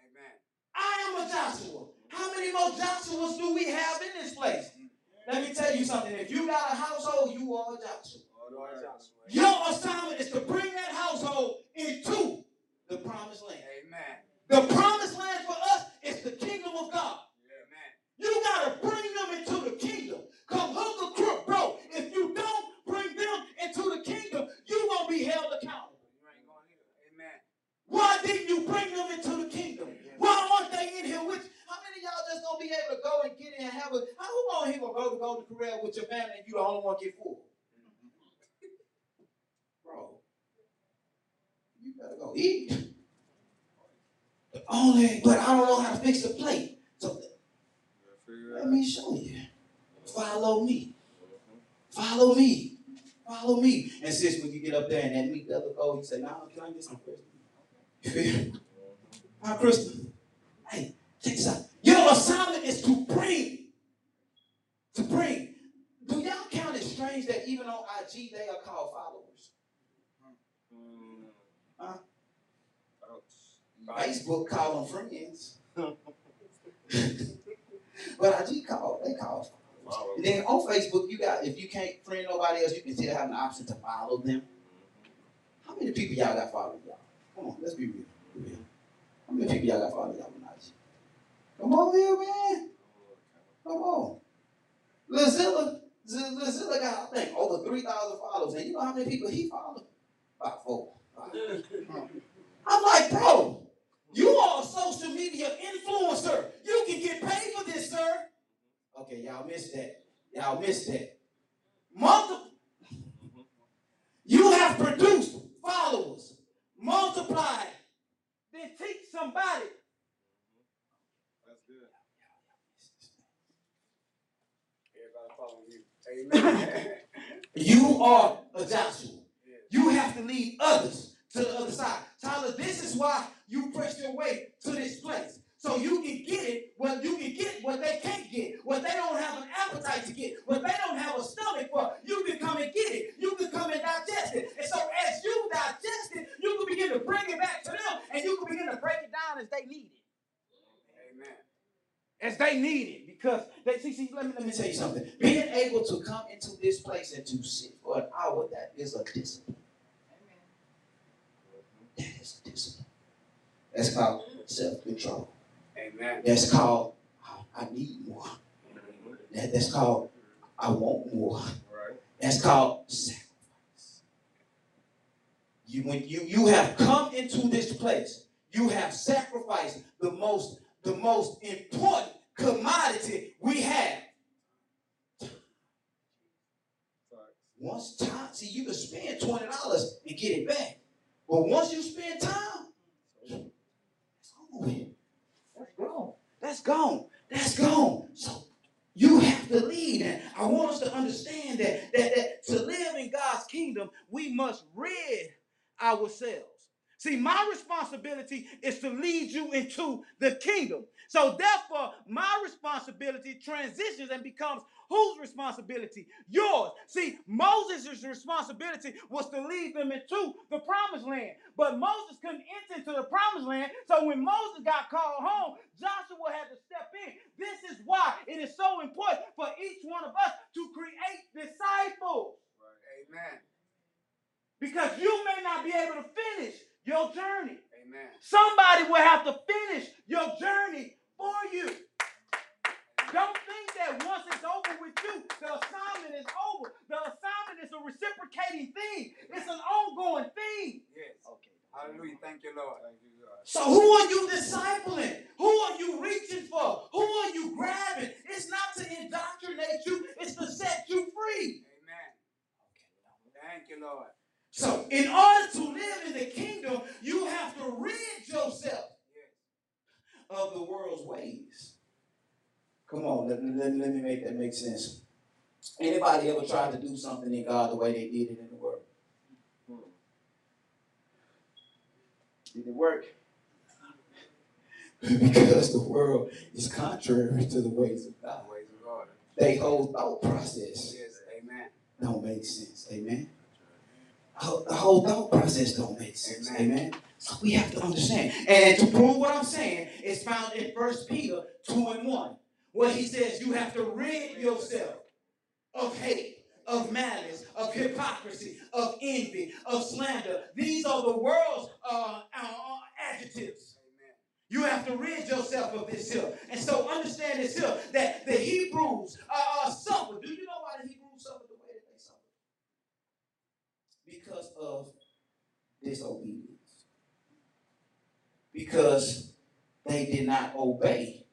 Amen. I am a Joshua. How many more Joshuas do we have in this place? Let me tell you something. If you got a household, you are a Joshua. Your assignment is to bring that household into the promised land. Amen. The promised land for us is the kingdom of God. Amen. You got to bring them into the kingdom. Come hook a crook, bro. If you don't, Why didn't you bring them into the kingdom? Why aren't they in here with you? How many of y'all just gonna be able to go and get in and have a how who on here gonna go to go to Corral with your family and you the only one get full? Bro, you better go eat. But only, but I don't know how to fix the plate. So let me show you. Follow me. Follow me. Follow me. And sis, when you get up there and that meat doesn't go, you say, nah, can I get some Kristen? Ah, you feel me? Huh, Kristen? Hey, check this out. Your assignment is to pray. To pray. Do y'all count it strange that even on IG they are called followers? Huh? Ouch. Facebook call them friends. but IG call, they call Follow. And then on Facebook, you got if you can't friend nobody else, you can still have an option to follow them. How many people y'all got following y'all? Come on, let's be real. Real. How many people y'all got following y'all on Come on here, man. Come on. Lizilla, Lizilla got I think over three thousand followers, and you know how many people he followed? About four. I'm like, bro, you are a social media influencer. You can get paid for this, sir. Okay, y'all missed that. Y'all missed that. Multiple. You have produced followers, multiplied, then teach somebody. That's good. Everybody following you. Amen. You are a Joshua. You have to lead others to the other side. Tyler, this is why you press your way to this place. So you can get it, what you can get what they can't get, what they don't have an appetite to get, what they don't have a stomach for. You can come and get it. You can come and digest it. And so as you digest it, you can begin to bring it back to them and you can begin to break it down as they need it. Amen. As they need it. Because they see, see, let me let me tell you something. Being able to come into this place and to sit for an hour, that is a discipline. Amen. That is a discipline. That's called self-control. Amen. That's called I, I need more. That, that's called I want more. Right. That's called sacrifice. You when you you have come into this place, you have sacrificed the most the most important commodity we have. Once time, see, you can spend twenty dollars and get it back, but once you spend time, it's over gone. That's gone. That's gone. So you have to lead, and I want us to understand that that, that to live in God's kingdom, we must rid ourselves. See, my responsibility is to lead you into the kingdom. So therefore, my responsibility transitions and becomes whose responsibility? Yours. See, Moses' responsibility was to lead them into the promised land. But Moses couldn't enter into the promised land. So when Moses got called home, Joshua had to step in. This is why it is so important for each one of us to create disciples. Amen. Because you may not be able to finish your journey. Amen. Somebody will have to finish your journey for you. Don't think that once it's over with you, the assignment is over. The assignment is a reciprocating thing. It's an ongoing thing. Yes. Okay. Hallelujah. Thank you, Lord. Thank you, God. So who are you discipling? Who are you reaching for? Who are you grabbing? It's not to indoctrinate you, it's to set you free. Amen. Okay. Thank you, Lord. So in order to live in the kingdom, you have to rid yourself of the world's ways. Come on, let, let, let me make that make sense. Anybody ever tried to do something in God the way they did it in the world? Did it work? because the world is contrary to the ways of God. Ways of God. They whole thought process Yes. Amen. don't make sense. Amen. The whole thought process don't make sense. Amen. Amen. So we have to understand. And to prove what I'm saying, it's found in First Peter 2 and 1, where he says you have to rid yourself of hate, of malice, of hypocrisy, of envy, of slander. These are the world's uh, uh, adjectives. You have to rid yourself of this here. And so understand this here that the Hebrews uh, suffered. Do you know why the Hebrews suffered the way that they suffered? Because of disobedience. Because they did not obey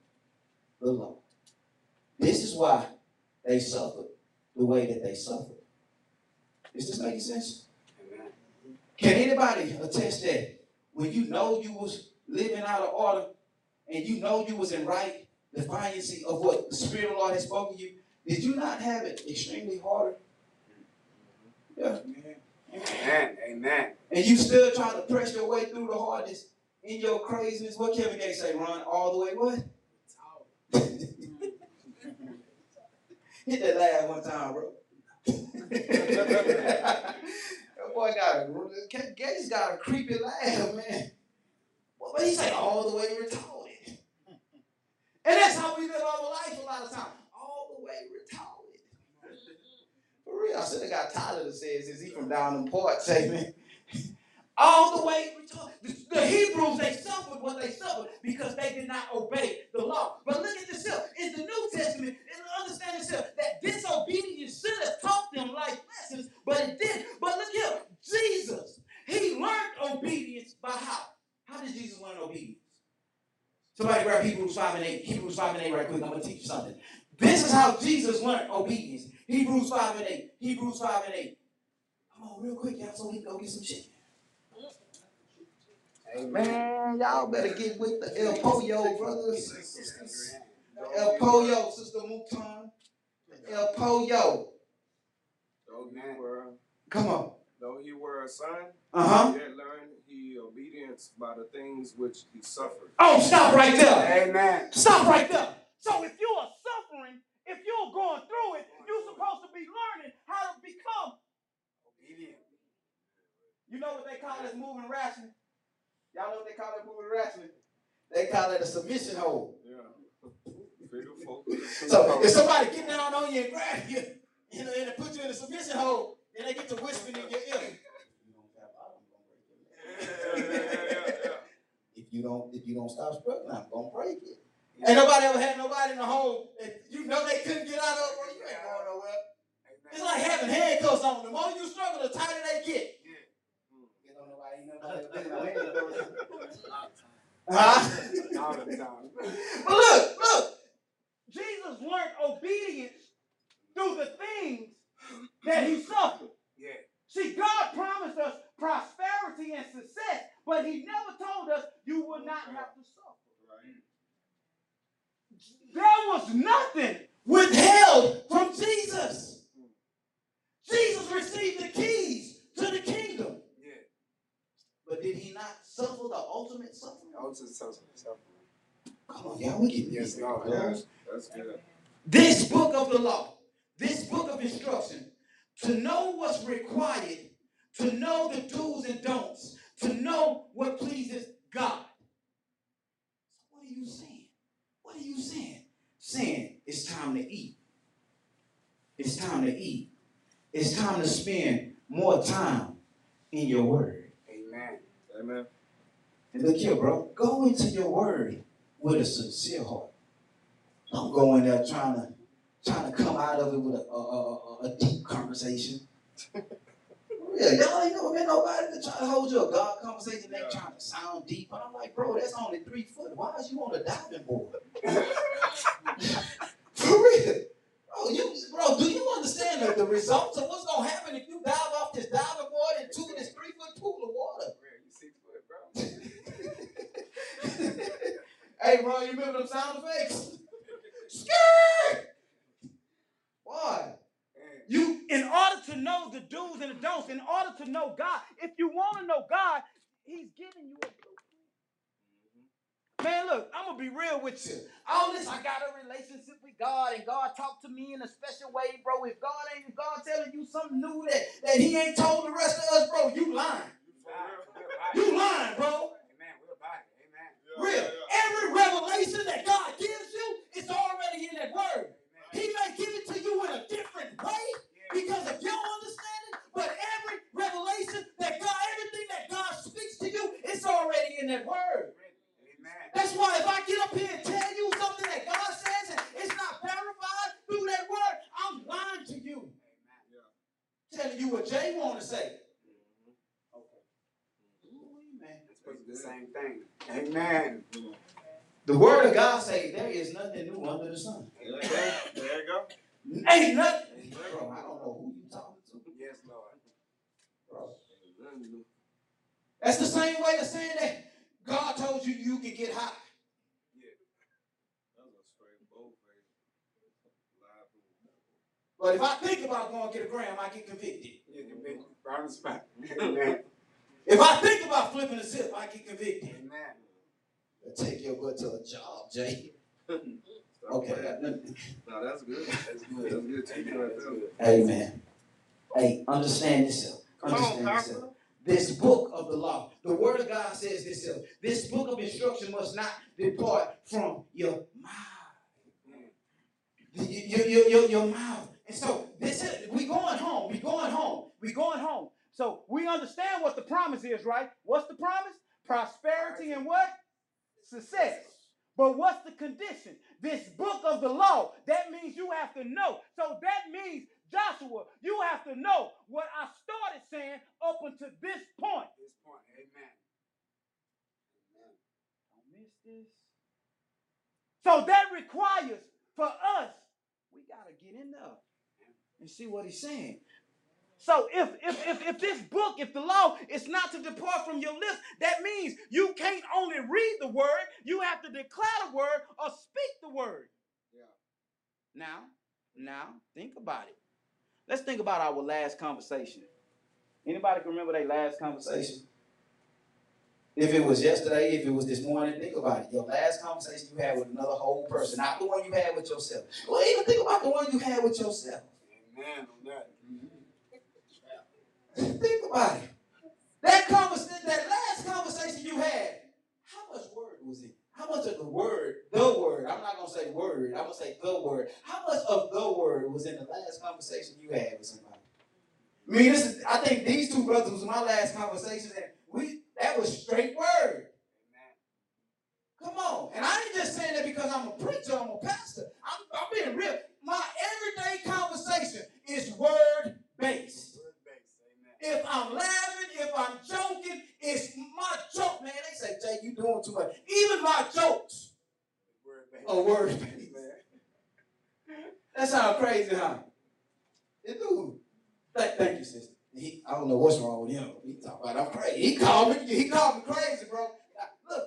the law. This is why they suffered the way that they suffered. Is this making sense? Amen. Can anybody attest that when you know you was living out of order and you know you was in right defiance of what the Spirit of the Lord has spoken to you, did you not have it extremely harder? Yeah. Amen. Amen. And you still trying to press your way through the hardest in your craziness. What Kevin Gates say, run all the way what? Hit that laugh one time, bro. that boy got a Gates got a creepy laugh, man. But he say all the way retarded. And that's how we live our life a lot of times. All the way retarded. Real, I should have got Tyler to say is he from down in Port, say man. All the way. The, Hebrews, they suffered what they suffered because they did not obey the law. But look at this here. In the New Testament, and understand that disobedience should have taught them life lessons, but it didn't. But look here, Jesus, he learned obedience by how? How did Jesus learn obedience? Somebody grab Hebrews 5 and 8. Hebrews 5 and 8 right quick. I'm going to teach you something. This is how Jesus learned obedience. Hebrews 5 and 8. Hebrews 5 and 8. Come on, real quick, y'all, so we can go get some shit. Amen. Man, y'all better get with the El Pollo, brothers and sisters. El Pollo, Sister Mutan. El Pollo. Though he were, Come on. though he were a son, Uh huh. yet learned he obedience by the things which he suffered. Oh, stop right there. Amen. Stop right there. So if you are suffering, if you're going through it, you're supposed to be learning how to become. Obedient. You know what they call this moving rationing? Y'all know what they call it moving rationing? They call it a submission hold. Yeah. So if somebody get down on you and grab you, you know, and they put you in a submission hold, then they get to whispering in your ear. If you don't, if you don't stop struggling, I'm gonna break it. Ain't nobody ever had nobody in the home that you know they couldn't get out of. Well, you ain't going nowhere. It's like having handcuffs on. The more you struggle, the tighter they get. You know. Huh? But look, look. Jesus learned obedience through the things that he suffered. Yeah. See, God promised us prosperity and success, but he never told us you will not have to suffer. Right. There was nothing withheld from Jesus. Jesus received the keys to the kingdom. Yeah. But did he not suffer the ultimate suffering? Also suffering. Come on, y'all, we getting Yes, busy. Lord. Yeah, that's good. This book of the law, this book of instruction, to know what's required, to know the do's and don'ts, to know what pleases God. So what are you saying? What are you saying? Saying it's time to eat. It's time to eat. It's time to spend more time in your word. Amen. Amen. And look here, bro. Go into your word with a sincere heart. Don't go in there trying to trying to come out of it with a, a, a, a- a deep conversation. Yeah, y'all ain't never been nobody to try to hold you a God conversation. They trying to sound deep, but I'm like, bro, that's only three foot. Why is you on a diving board? For real, bro. You, bro, do you understand the, the results of what's gonna happen if you dive off this diving board into this three foot pool of water? You six foot, bro. hey, bro, you remember them sound effects? Boy, Man. You, in order to know the do's and the don'ts, in order to know God, if you want to know God, He's giving you a blueprint. Man, look, I'm gonna be real with you. All this, I got a relationship with God, and God talked to me in a special way, bro. If God ain't, if God telling you something new that, that He ain't told the rest of us, bro, you lying. You lying, bro. Amen. We're about it. Amen. Yeah, Real. Every revelation that God gives you is already in that word. He may give it to you in a different way because of your understanding, but every revelation that God, everything that God speaks to you, it's already in that word. That's why if I get up here and tell you something that God says and it's not verified through that word, I'm lying to you. Yeah. Telling you what Jay want to say. Mm-hmm. Okay. Ooh, man. That's the same thing. Amen. Amen. The word of God say there is nothing new under the sun. There you go. There you go. Ain't nothing. Bro, I don't know who you talking to. Yes, Lord. Bro. That's the same way of saying that God told you you could get high. That was a straight bold face. Live from the devil. But if I think about going to get a gram, I get convicted. You can be right on the spot. Amen. If I think about flipping a zip, I get convicted. Amen. Take your butt to a job, Jay. Okay. No, that's good. That's good. That's good. Of That's good. Amen. Hey, understand yourself. Understand Pastor. this. This book of the law, the word of God says this. This book of instruction must not depart from your mouth. Mm. Your, your, your, your mouth. And so this is we going home. We going home. We going home. So we understand what the promise is, right? What's the promise? Prosperity and what? Success. But what's the condition? This book of the law. That means you have to know. So that means Joshua, you have to know what I started saying up until this point. This point. Amen. Amen. Don't miss this. So that requires for us, we gotta get in there and see what he's saying. So if if if, if this book, if the law is not to depart from your lips, that means you can't only read the word, you have to declare the word or speak the word. Yeah. Now, now, think about it. Let's think about our last conversation. Anybody can remember their last conversation? If it was yesterday, if it was this morning, think about it. Your last conversation you had with another whole person, not the one you had with yourself. Well, even think about the one you had with yourself. Amen on that. Think about it. That conversation, that last conversation you had, how much word was it? How much of the word, the word, I'm not gonna say word, I'm gonna say the word. How much of the word was in the last conversation you had with somebody? I mean, this is I think these two brothers was my last conversation, and we that was straight word. Come on. And I ain't just saying that because I'm a preacher, I'm a pastor. I'm, I'm being real. My everyday conversation is word based. Word base. Amen. If I'm laughing, if I'm joking, it's my joke, man. They say, Jay, you doing too much. Even my jokes Word are word based. Amen. That sounds crazy, huh? It do. Thank, thank you, sister. He, I don't know what's wrong with him. He talk about I'm crazy. He called me. He called me crazy, bro. Look,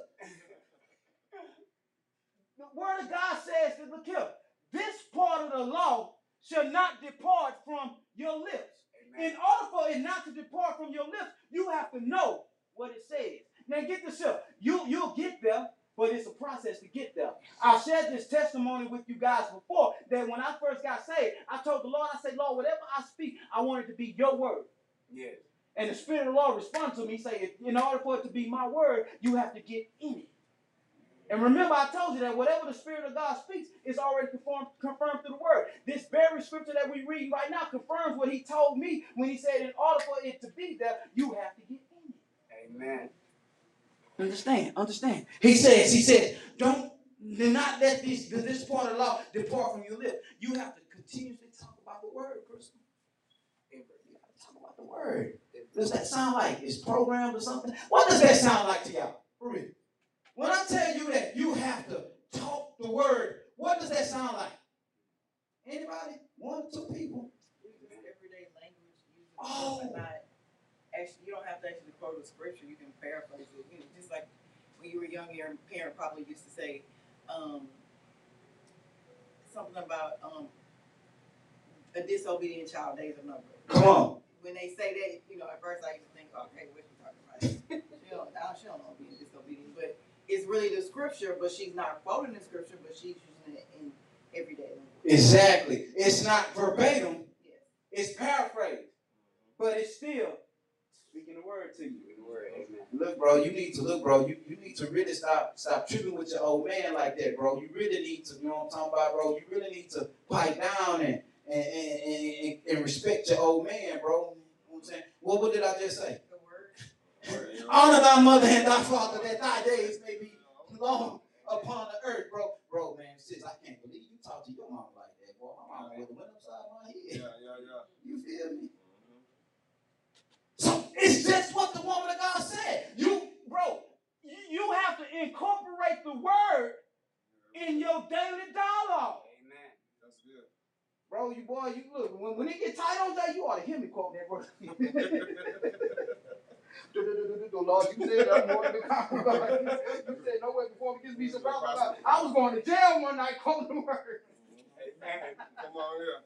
The word of God says that look here, this part of the law shall not depart from your lips. In order for it not to depart from your lips, you have to know what it says. Now get this here. You you'll get there, but it's a process to get there. I shared this testimony with you guys before that when I first got saved, I told the Lord, I said, Lord, whatever I speak, I want it to be your word. Yes. And the Spirit of the Lord responded to me, say, in order for it to be my word, you have to get in it. And remember, I told you that whatever the Spirit of God speaks is already confirmed, confirmed through the Word. This very scripture that we read right now confirms what He told me when He said, in order for it to be there, you have to get in it. Amen. Understand? Understand? he says, he says, don't do not let this this part of the law depart from your lips. You have to continuously talk about the word, Crystal. You gotta talk about the word. Does that sound like it's programmed or something? What does that sound like to y'all? For real. When I tell you that you have to talk the word, what does that sound like? Anybody? One two people? Everyday language, Oh. not actually. You don't have to actually quote a scripture. You can paraphrase it. You know, just like when you were young, your parent probably used to say um, something about um, a disobedient child days of number. Come on. When they say that, you know, at first I used to think, okay, what you talking about? she don't, she don't know but it's really the scripture. But she's not quoting the scripture, but she's using it in everyday language. Exactly. It's not verbatim, Yes. it's paraphrased. But it's still speaking the word to you. Good word. Amen. Look, bro, you need to look, bro. You, you need to really stop stop tripping with your old man like that, bro. You really need to, you know what I'm talking about, bro. You really need to pipe down and and, and, and, and respect your old man, bro. You know what I'm saying? What, what did I just say? Honor thy mother and thy father that thy days may be long upon the earth, bro. Bro, man, sis, I can't believe you talk to your mom like that, boy. My mom would went upside my head. Yeah, yeah, yeah. You feel me? So it's just what the woman of God said. You, bro, you have to incorporate the word in your daily dialogue. Amen. That's good. Bro, you boy, you look when, when it get tight on that, you ought to hear me quote that bro. Lord, you said I'm going to You said no way before me gets me surrounded. I was going to jail one night calling the word. Amen. Come on here.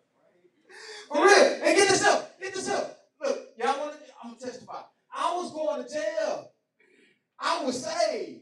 For real. And get this up. Get this up. Look, y'all want to, I'm going to testify. I was going to jail. I was saved.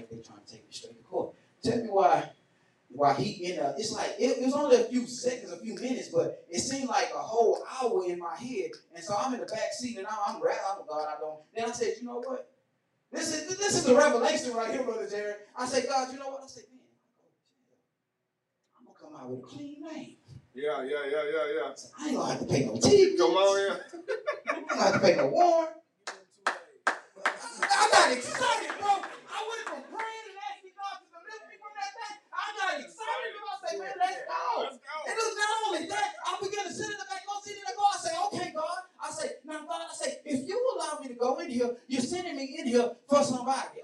like they trying to take me straight to court. Tell me why why he in a it's like it, it was only a few seconds, a few minutes, but it seemed like a whole hour in my head. And so I'm in the back seat and I'm, I'm rattling. I'm God, I don't. Then I said, you know what? This is this is a revelation right here, brother Jared. I said, God, you know what? I said, man, I'm gonna come out with a clean name. Yeah, yeah, yeah, yeah, yeah. I ain't gonna have to pay no tickets. Come on, yeah. I ain't gonna have to pay no warrant. I got excited, bro. Man, let's go. And it was not only that, I begin to sit in the back go seat in the car. I say, okay, God. I say, now, God, I say, if you allow me to go in here, you're sending me in here for somebody.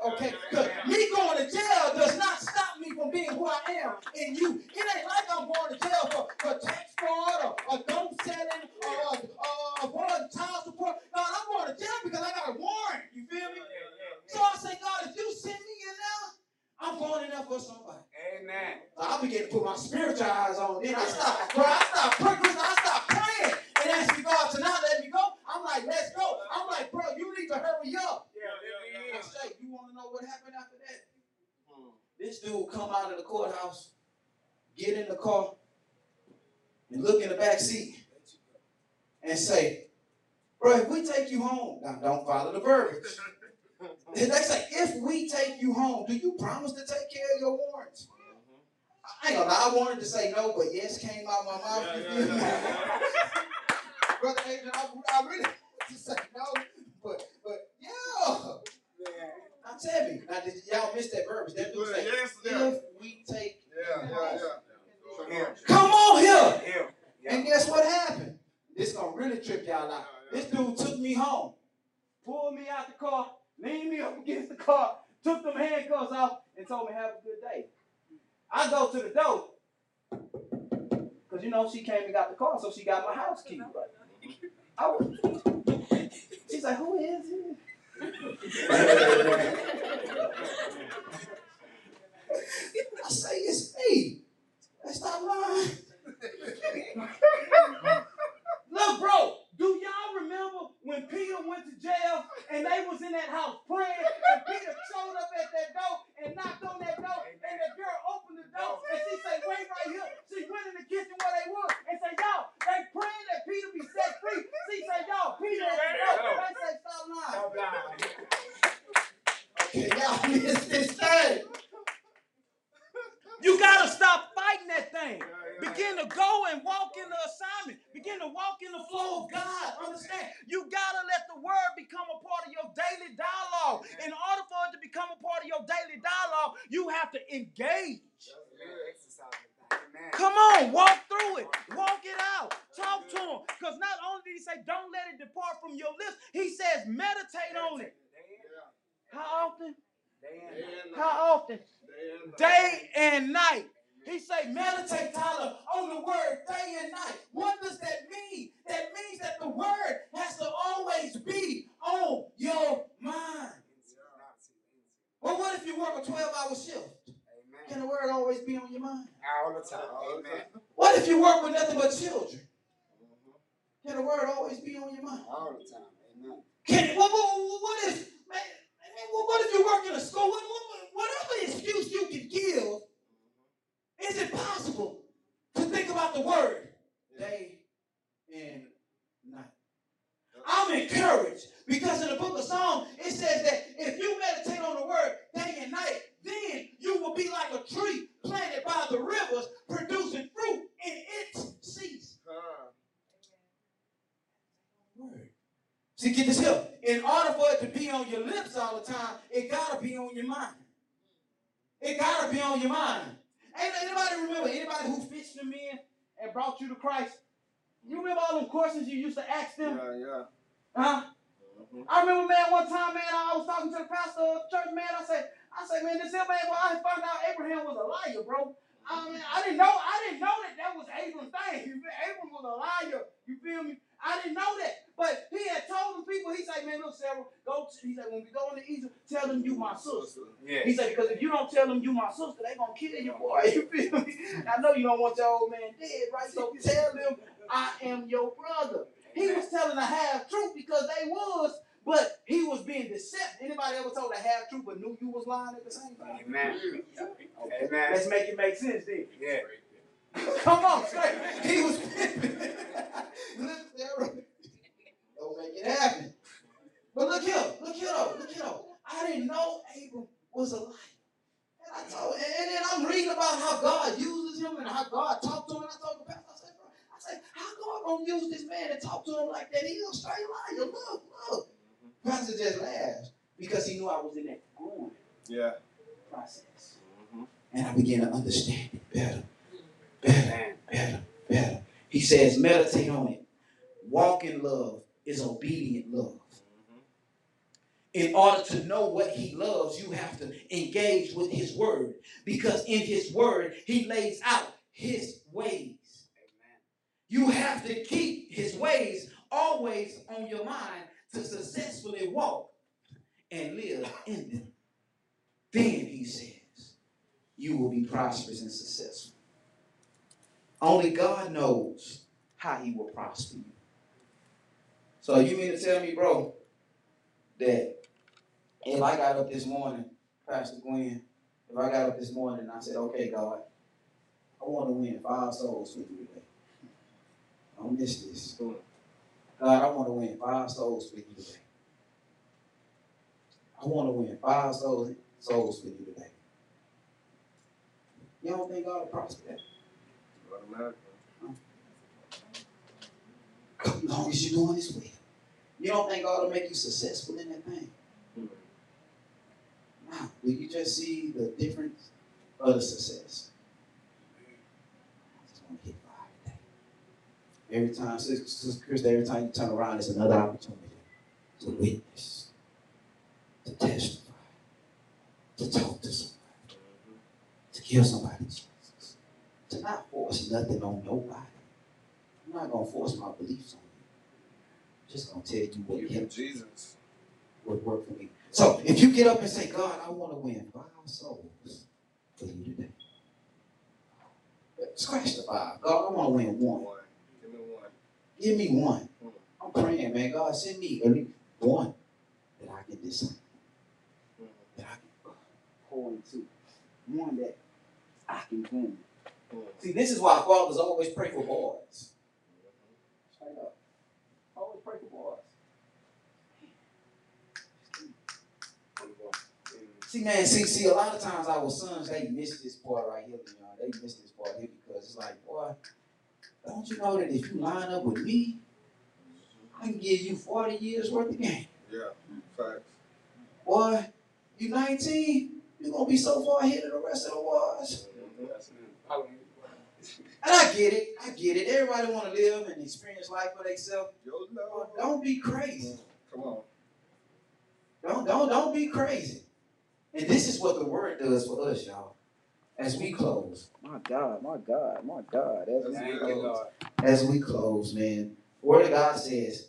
To engage. Exercise it. Amen. Come on, walk through it. Walk it out. Talk to him. Because not only did he say, don't let it depart from your lips, he says, meditate on it. How often? Day and Day night. and How night. often? Day and night. Day and night. He say, meditate. Meditate, Tyler, on the word day and night. What does that mean? That means that the word has to always be on your mind. Well, what if you work a 12 hour shift? Amen. Can the word always be on your mind? All the time. All the Amen. What if you work with nothing but children? Can the word always be on your mind? All the time. Amen. Can what, what, what if man, man, what, what if you work in a school? What, what, whatever excuse you can give, is it possible to think about the word day and night? I'm encouraged because in the book of Psalms it says that if you meditate on the word day and night, then you will be like a tree planted by the rivers, producing fruit in its season. Huh. Word. See, get this here. In order for it to be on your lips all the time, it gotta be on your mind. It gotta be on your mind. Ain't anybody remember anybody who fished them in and brought you to Christ? You remember all them questions you used to ask them? Yeah, yeah. Huh? Mhm. I remember, man, one time, man, I was talking to the pastor of church, man. I said, I said, man, this here, man, well, I found out Abraham was a liar, bro. I mean, I didn't know, I didn't know that that was Abram's thing. You feel- Abram was a liar. You feel me? I didn't know that. But he had told the people, he said, man, look, Sarah, go. To, he said, when we go into Egypt, tell them you my sister. Yeah. He said, because if you don't tell them you my sister, they gonna kill you, boy. You feel me? I know you don't want your old man dead, right? So tell them I am your brother. He was telling a half truth because they was, but he was being deceptive. Anybody ever told a half truth but knew you was lying at the same time? Amen. Okay. Amen. Let's make it make sense then. Yeah. Come on, straight. He was Look, Sarah. Don't make it happen. But look here, look here, though, look here. though. I didn't know Abram was a liar. And I told, and then I'm reading about how God uses him and how God talked to him. And I told the pastor, I said, bro, I said, how God gonna use this man and talk to him like that? He's a straight liar. Look, look. Pastor just laughed because he knew I was in that growing Yeah. process. Mhm. And I began to understand it better, better, better, better. He says, meditate on it. Walk in love is obedient love. In order to know what he loves, you have to engage with his word because in his word, he lays out his ways. You have to keep his ways always on your mind to successfully walk and live in them. Then he says, you will be prosperous and successful. Only God knows how he will prosper you. So you mean to tell me, bro, that if I got up this morning, Pastor Gwen, if I got up this morning and I said, okay, God, I want to win five souls for you today. Don't miss this. God, I want to win five souls for you today. I want to win five souls, souls for you today. You don't think God will prosper that? As long as you're doing this will. You don't think God will make you successful in that thing? Now, will you just see the difference of the success? I just want to hit five today. Every time, Sister Krista, every time you turn around, it's another opportunity to witness, to testify, to talk to somebody, to give somebody Jesus, to not force nothing on nobody. I'm not gonna force my beliefs on you. I'm just gonna tell you what You Jesus. would work for me. So if you get up and say, God, I want to win five souls for you today. Scratch the five. God, I want to win one. Give me one. Give me one. I'm praying, man. God, send me at least one that I can disciple, Mhm. that I can pour into, one that I can win. Mhm. See, this is why fathers always pray for boys. Straight up. Always pray for boys. See, man, see, see, a lot of times our sons, they miss this part right here, you know. They miss this part here because it's like, boy, don't you know that if you line up with me, I can give you 40 years worth of game. Yeah, facts. Boy, you 19, you're gonna be so far ahead of the rest of the wars. Yes, man. Follow me. And I get it, I get it. Everybody wanna live and experience life for themselves. Don't be crazy. Come on. Don't don't don't be crazy. And this is what the word does for us, y'all. As we close. My God, my God, my God. As we That's Thank you, close. Lord. As we close, man. Word of God says,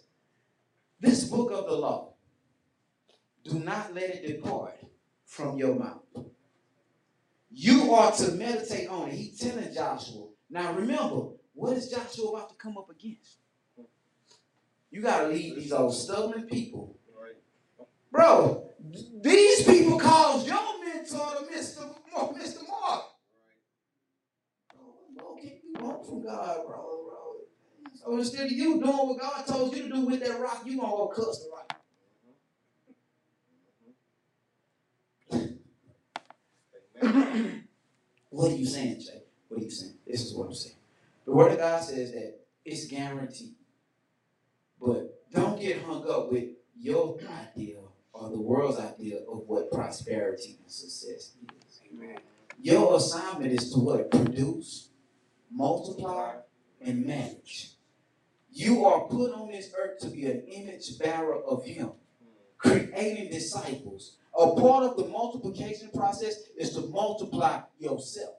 This book of the law, do not let it depart from your mouth. You are to meditate on it. He's telling Joshua. Now remember, what is Joshua about to come up against? You gotta lead these old stubborn people Bro, these people caused your mentor to Mr. Mark, Mr. Mark. Bro, what can you want from God, bro, bro? So instead of you doing what God told you to do with that rock, you gonna go cuss the rock. What are you saying, Jay? What are you saying? This is what I'm saying. The word of God says that it's guaranteed. But don't get hung up with your idea or the world's idea of what prosperity and success is. Amen. Your assignment is to what? Produce, multiply, and manage. You are put on this earth to be an image bearer of Him, creating disciples. A part of the multiplication process is to multiply yourself.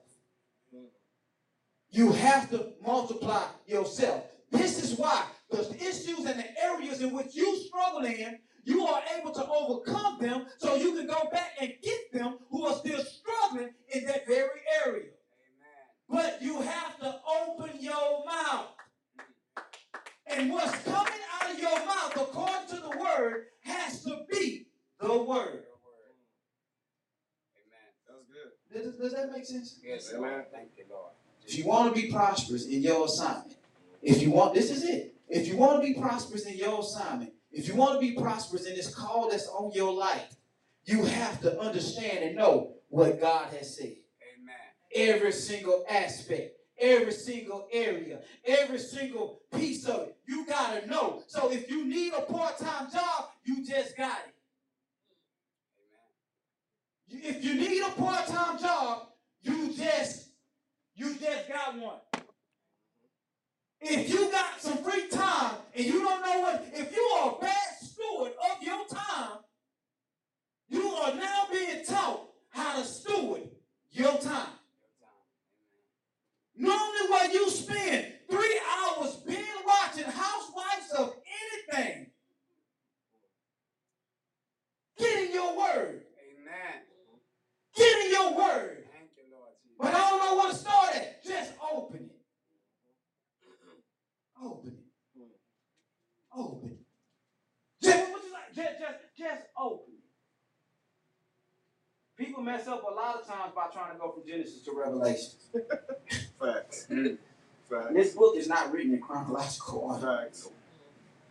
You have to multiply yourself. This is why the issues and the areas in which you struggle in, you are able to overcome them so you can go back and get them who are still struggling in that very area. Amen. But you have to open your mouth. And what's coming out of your mouth, according to the word, has to be the word. Your word. Amen. Good. Does, does that make sense? Yes, Amen. Lord. Thank you, Lord. If you want to be prosperous in your assignment, if you want, this is it. If you want to be prosperous in your assignment, if you want to be prosperous in this call that's on your life, you have to understand and know what God has said. Amen. every single aspect, every single area, every single piece of it. You gotta know. So if you need a part-time job, you just got it. Amen. If you need a part-time job, you just you just got one. If you got some free time and you don't know what, if you are a bad steward of your time, you are now being taught how to steward your time. Normally, where you spend three hours being watching housewives of anything, get in your word. Amen. Get in your word. Thank you. But I don't know where to start at. Just open it. Open it. Open it. Just, what you like? Just, just, just open it. People mess up a lot of times by trying to go from Genesis to Revelation. Facts. Mm. Facts. This book is not written in chronological order. Facts.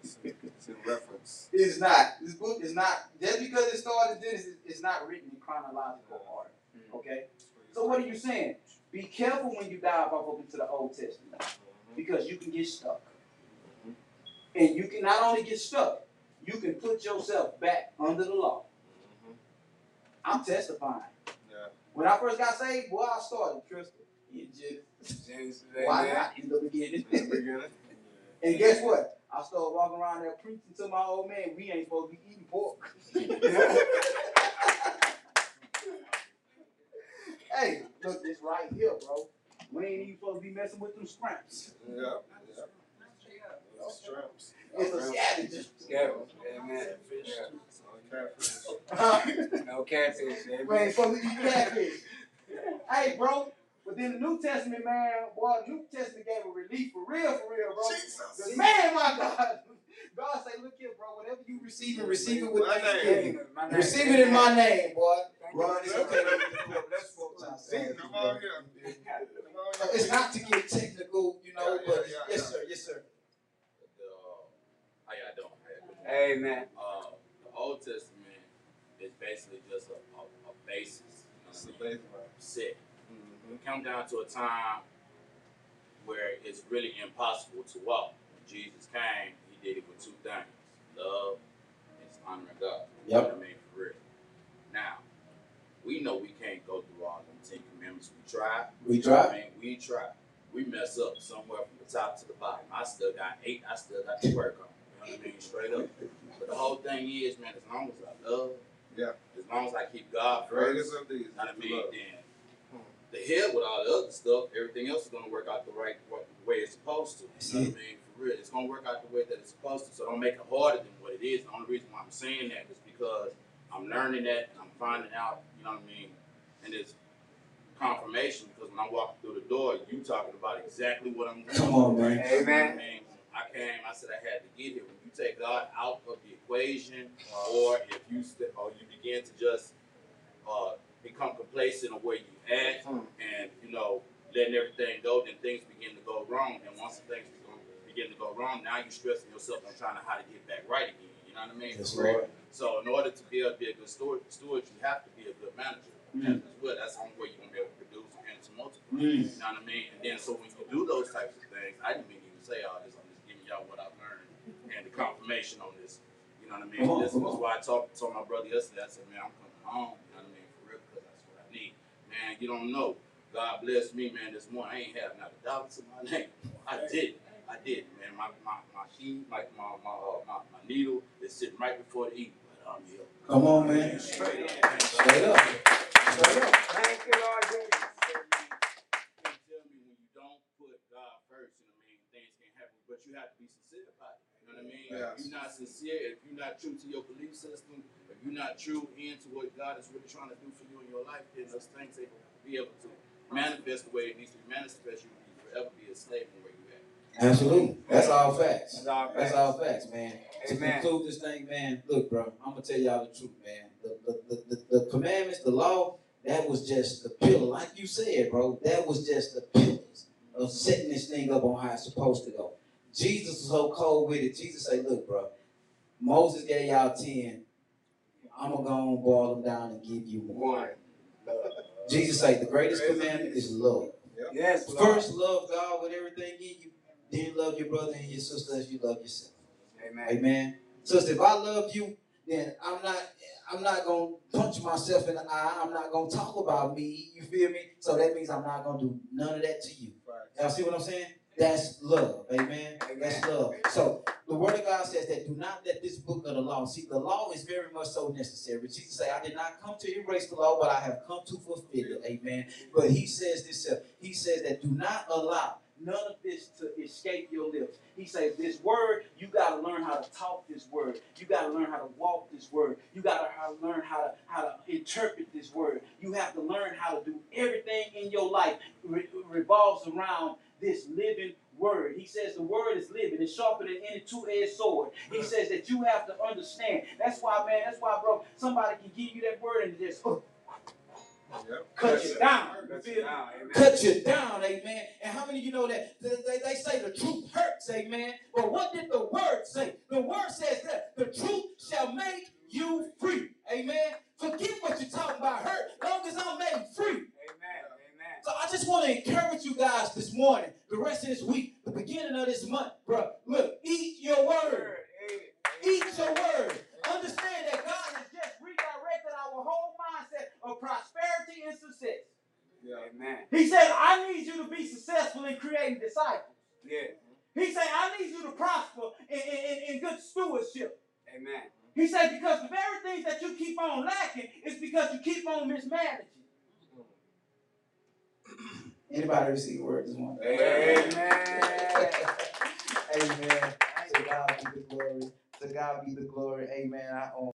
It's, it's in reference. It's not. This book is not. Just because it started it's not written in chronological order. Okay. So what are you saying? Be careful when you dive off up into the Old Testament because you can get stuck, and you can not only get stuck, you can put yourself back under the law. Mm-hmm. I'm testifying. Yeah. When I first got saved, boy, I started Tristan. It just why not in the beginning? In the beginning. and guess what? I started walking around there preaching to my old man. We ain't supposed to be eating pork. hey, look this right here, bro. We ain't even supposed to be messing with them scraps. Yeah. yeah. Those Shrimps. It's a scavenger. Scabbard. Amen. Fish. Yeah. Catfish. No catfish. we ain't Amen. supposed to eat catfish. hey, bro. But then the New Testament, man, boy, the New Testament gave a relief for real, for real, bro. Jesus. Man, my God. God say, look here, bro. Whatever you receive, it, receive it with My name. thanksgiving. My name. Receive it in my name, boy. Thank you. Bro, it's okay. Let's focus on Come on here. Come on Uh. It's not to get technical, you know, Yeah, yeah, but yeah, yes, yeah. sir, yes, sir. How y'all doing? Amen. Uh, the Old Testament is basically just a, a, a basis. It's You the know what I mean? baseline. Set. Mhm. We come down to a time where it's really impossible to walk. When Jesus came, he did it with two things love and honoring God. You know Yep. what I mean? For real. Now, we know we can't go through all them Ten Commandments. We try. We try. I mean? We try. We mess up somewhere from the top to the bottom. I still got eight. I still got to work on. You know what I mean? Straight up. But the whole thing is, man, as long as I love, Yeah. as long as I keep God first, of these. you know what I mean? love. Then hmm. the hell with all the other stuff, everything else is gonna work out the right wa- way it's supposed to. You know what I mean? For real, it's gonna work out the way that it's supposed to. So don't make it harder than what it is. The only reason why I'm saying that is because I'm learning that and I'm finding out. You know what I mean? And it's confirmation because when I walk through the door, you talking about exactly what I'm doing. Come on, man. You know I mean? I came, I said I had to get here. When you take God out of the equation, or if you st- or you begin to just uh, become complacent of where you at, Mm. and you know letting everything go, then things begin to go wrong. And once things begin, begin to go wrong, now you're stressing yourself on trying to how to get back right again. You know what I mean? Yes, For real. Lord. So in order to be able to be a good steward, steward you have to be a good manager Mm. well. That's the only way you're gonna be able to produce and to multiply. Mm. You know what I mean? And then so when you do those types of things, I didn't mean even say all this. I'm just giving y'all what I've learned and the confirmation on this. You know what I mean? On, this was why I talked to my brother yesterday. I said, man, I'm coming home. You know what I mean? For real, because that's what I need. Man, you don't know. God bless me, man. This morning I ain't have not a dollar to my name. I did. I did, man. My my my key, my my my, uh, my, my needle is sitting right before the eagle, but I'm here. Come on, man. Straight up. Straight up. Straight up. Thank you, Lord Jesus. can't tell me when you don't put God first, you know what I mean, things can happen, but you have to be sincere about it. You know what I mean? Yes. If you're not sincere, if you're not true to your belief system, if you're not true into what God is really trying to do for you in your life, then those things ain't gonna be able to manifest the way it needs to be manifest. You will forever be a slave in where you at. Absolutely. That's all facts. That's all That's facts. all facts, man. To conclude this thing, man, look, bro, I'm gonna tell y'all the truth, man. The, the, the, the, the commandments, the law, that was just the pillar. Like you said, bro, that was just the pillars of setting this thing up on how it's supposed to go. Jesus was so cold with it. Jesus said, look, bro, Moses gave y'all 10. I'm gonna go and boil them down and give you one. One. Jesus said, the greatest commandment is love. Yes, Lord. First, love God with everything in you. Then love your brother and your sister as you love yourself. Amen. Amen. Sister, if I love you, then I'm not I'm not gonna punch myself in the eye. I'm not gonna talk about me. You feel me? So that means I'm not gonna do none of that to you. Y'all see what I'm saying? That's love. Amen. That's love. So the word of God says that do not let this book of the law. See, the law is very much so necessary. Jesus say, I did not come to erase the law, but I have come to fulfill it. Amen. But he says this, uh, he says that do not allow none of this to escape your lips. He says this word, you gotta learn how to talk this word. You gotta learn how to walk this word. You gotta learn how to how to interpret this word. You have to learn how to do everything in your life re- revolves around this living word. He says the word is living. It's sharper than any two-edged sword. He says that you have to understand. That's why, man. That's why, bro. Somebody can give you that word and just uh, Yep. cut you down. You That's feel it me? now. Amen. cut you down, amen. And how many of you know that they, they, they say the truth hurts, amen? But what did the word say? The word says that the truth shall make you free, amen. Forget what you're talking about hurt, long as I'm made free. Amen. Amen. So I just want to encourage you guys this morning, the rest of this week, the beginning of this month, bro. Look, eat your word. Eat your word. Understand that God has just redirected our whole mindset of prosperity and success. Yeah. Amen. He said, I need you to be successful in creating disciples. Yeah. He said, I need you to prosper in, in, in- in good stewardship. Amen. He said, because the very things that you keep on lacking is because you keep on mismanaging. Anybody receive word this morning? Amen. Amen. To God be the glory. To God be the glory. Amen. I own.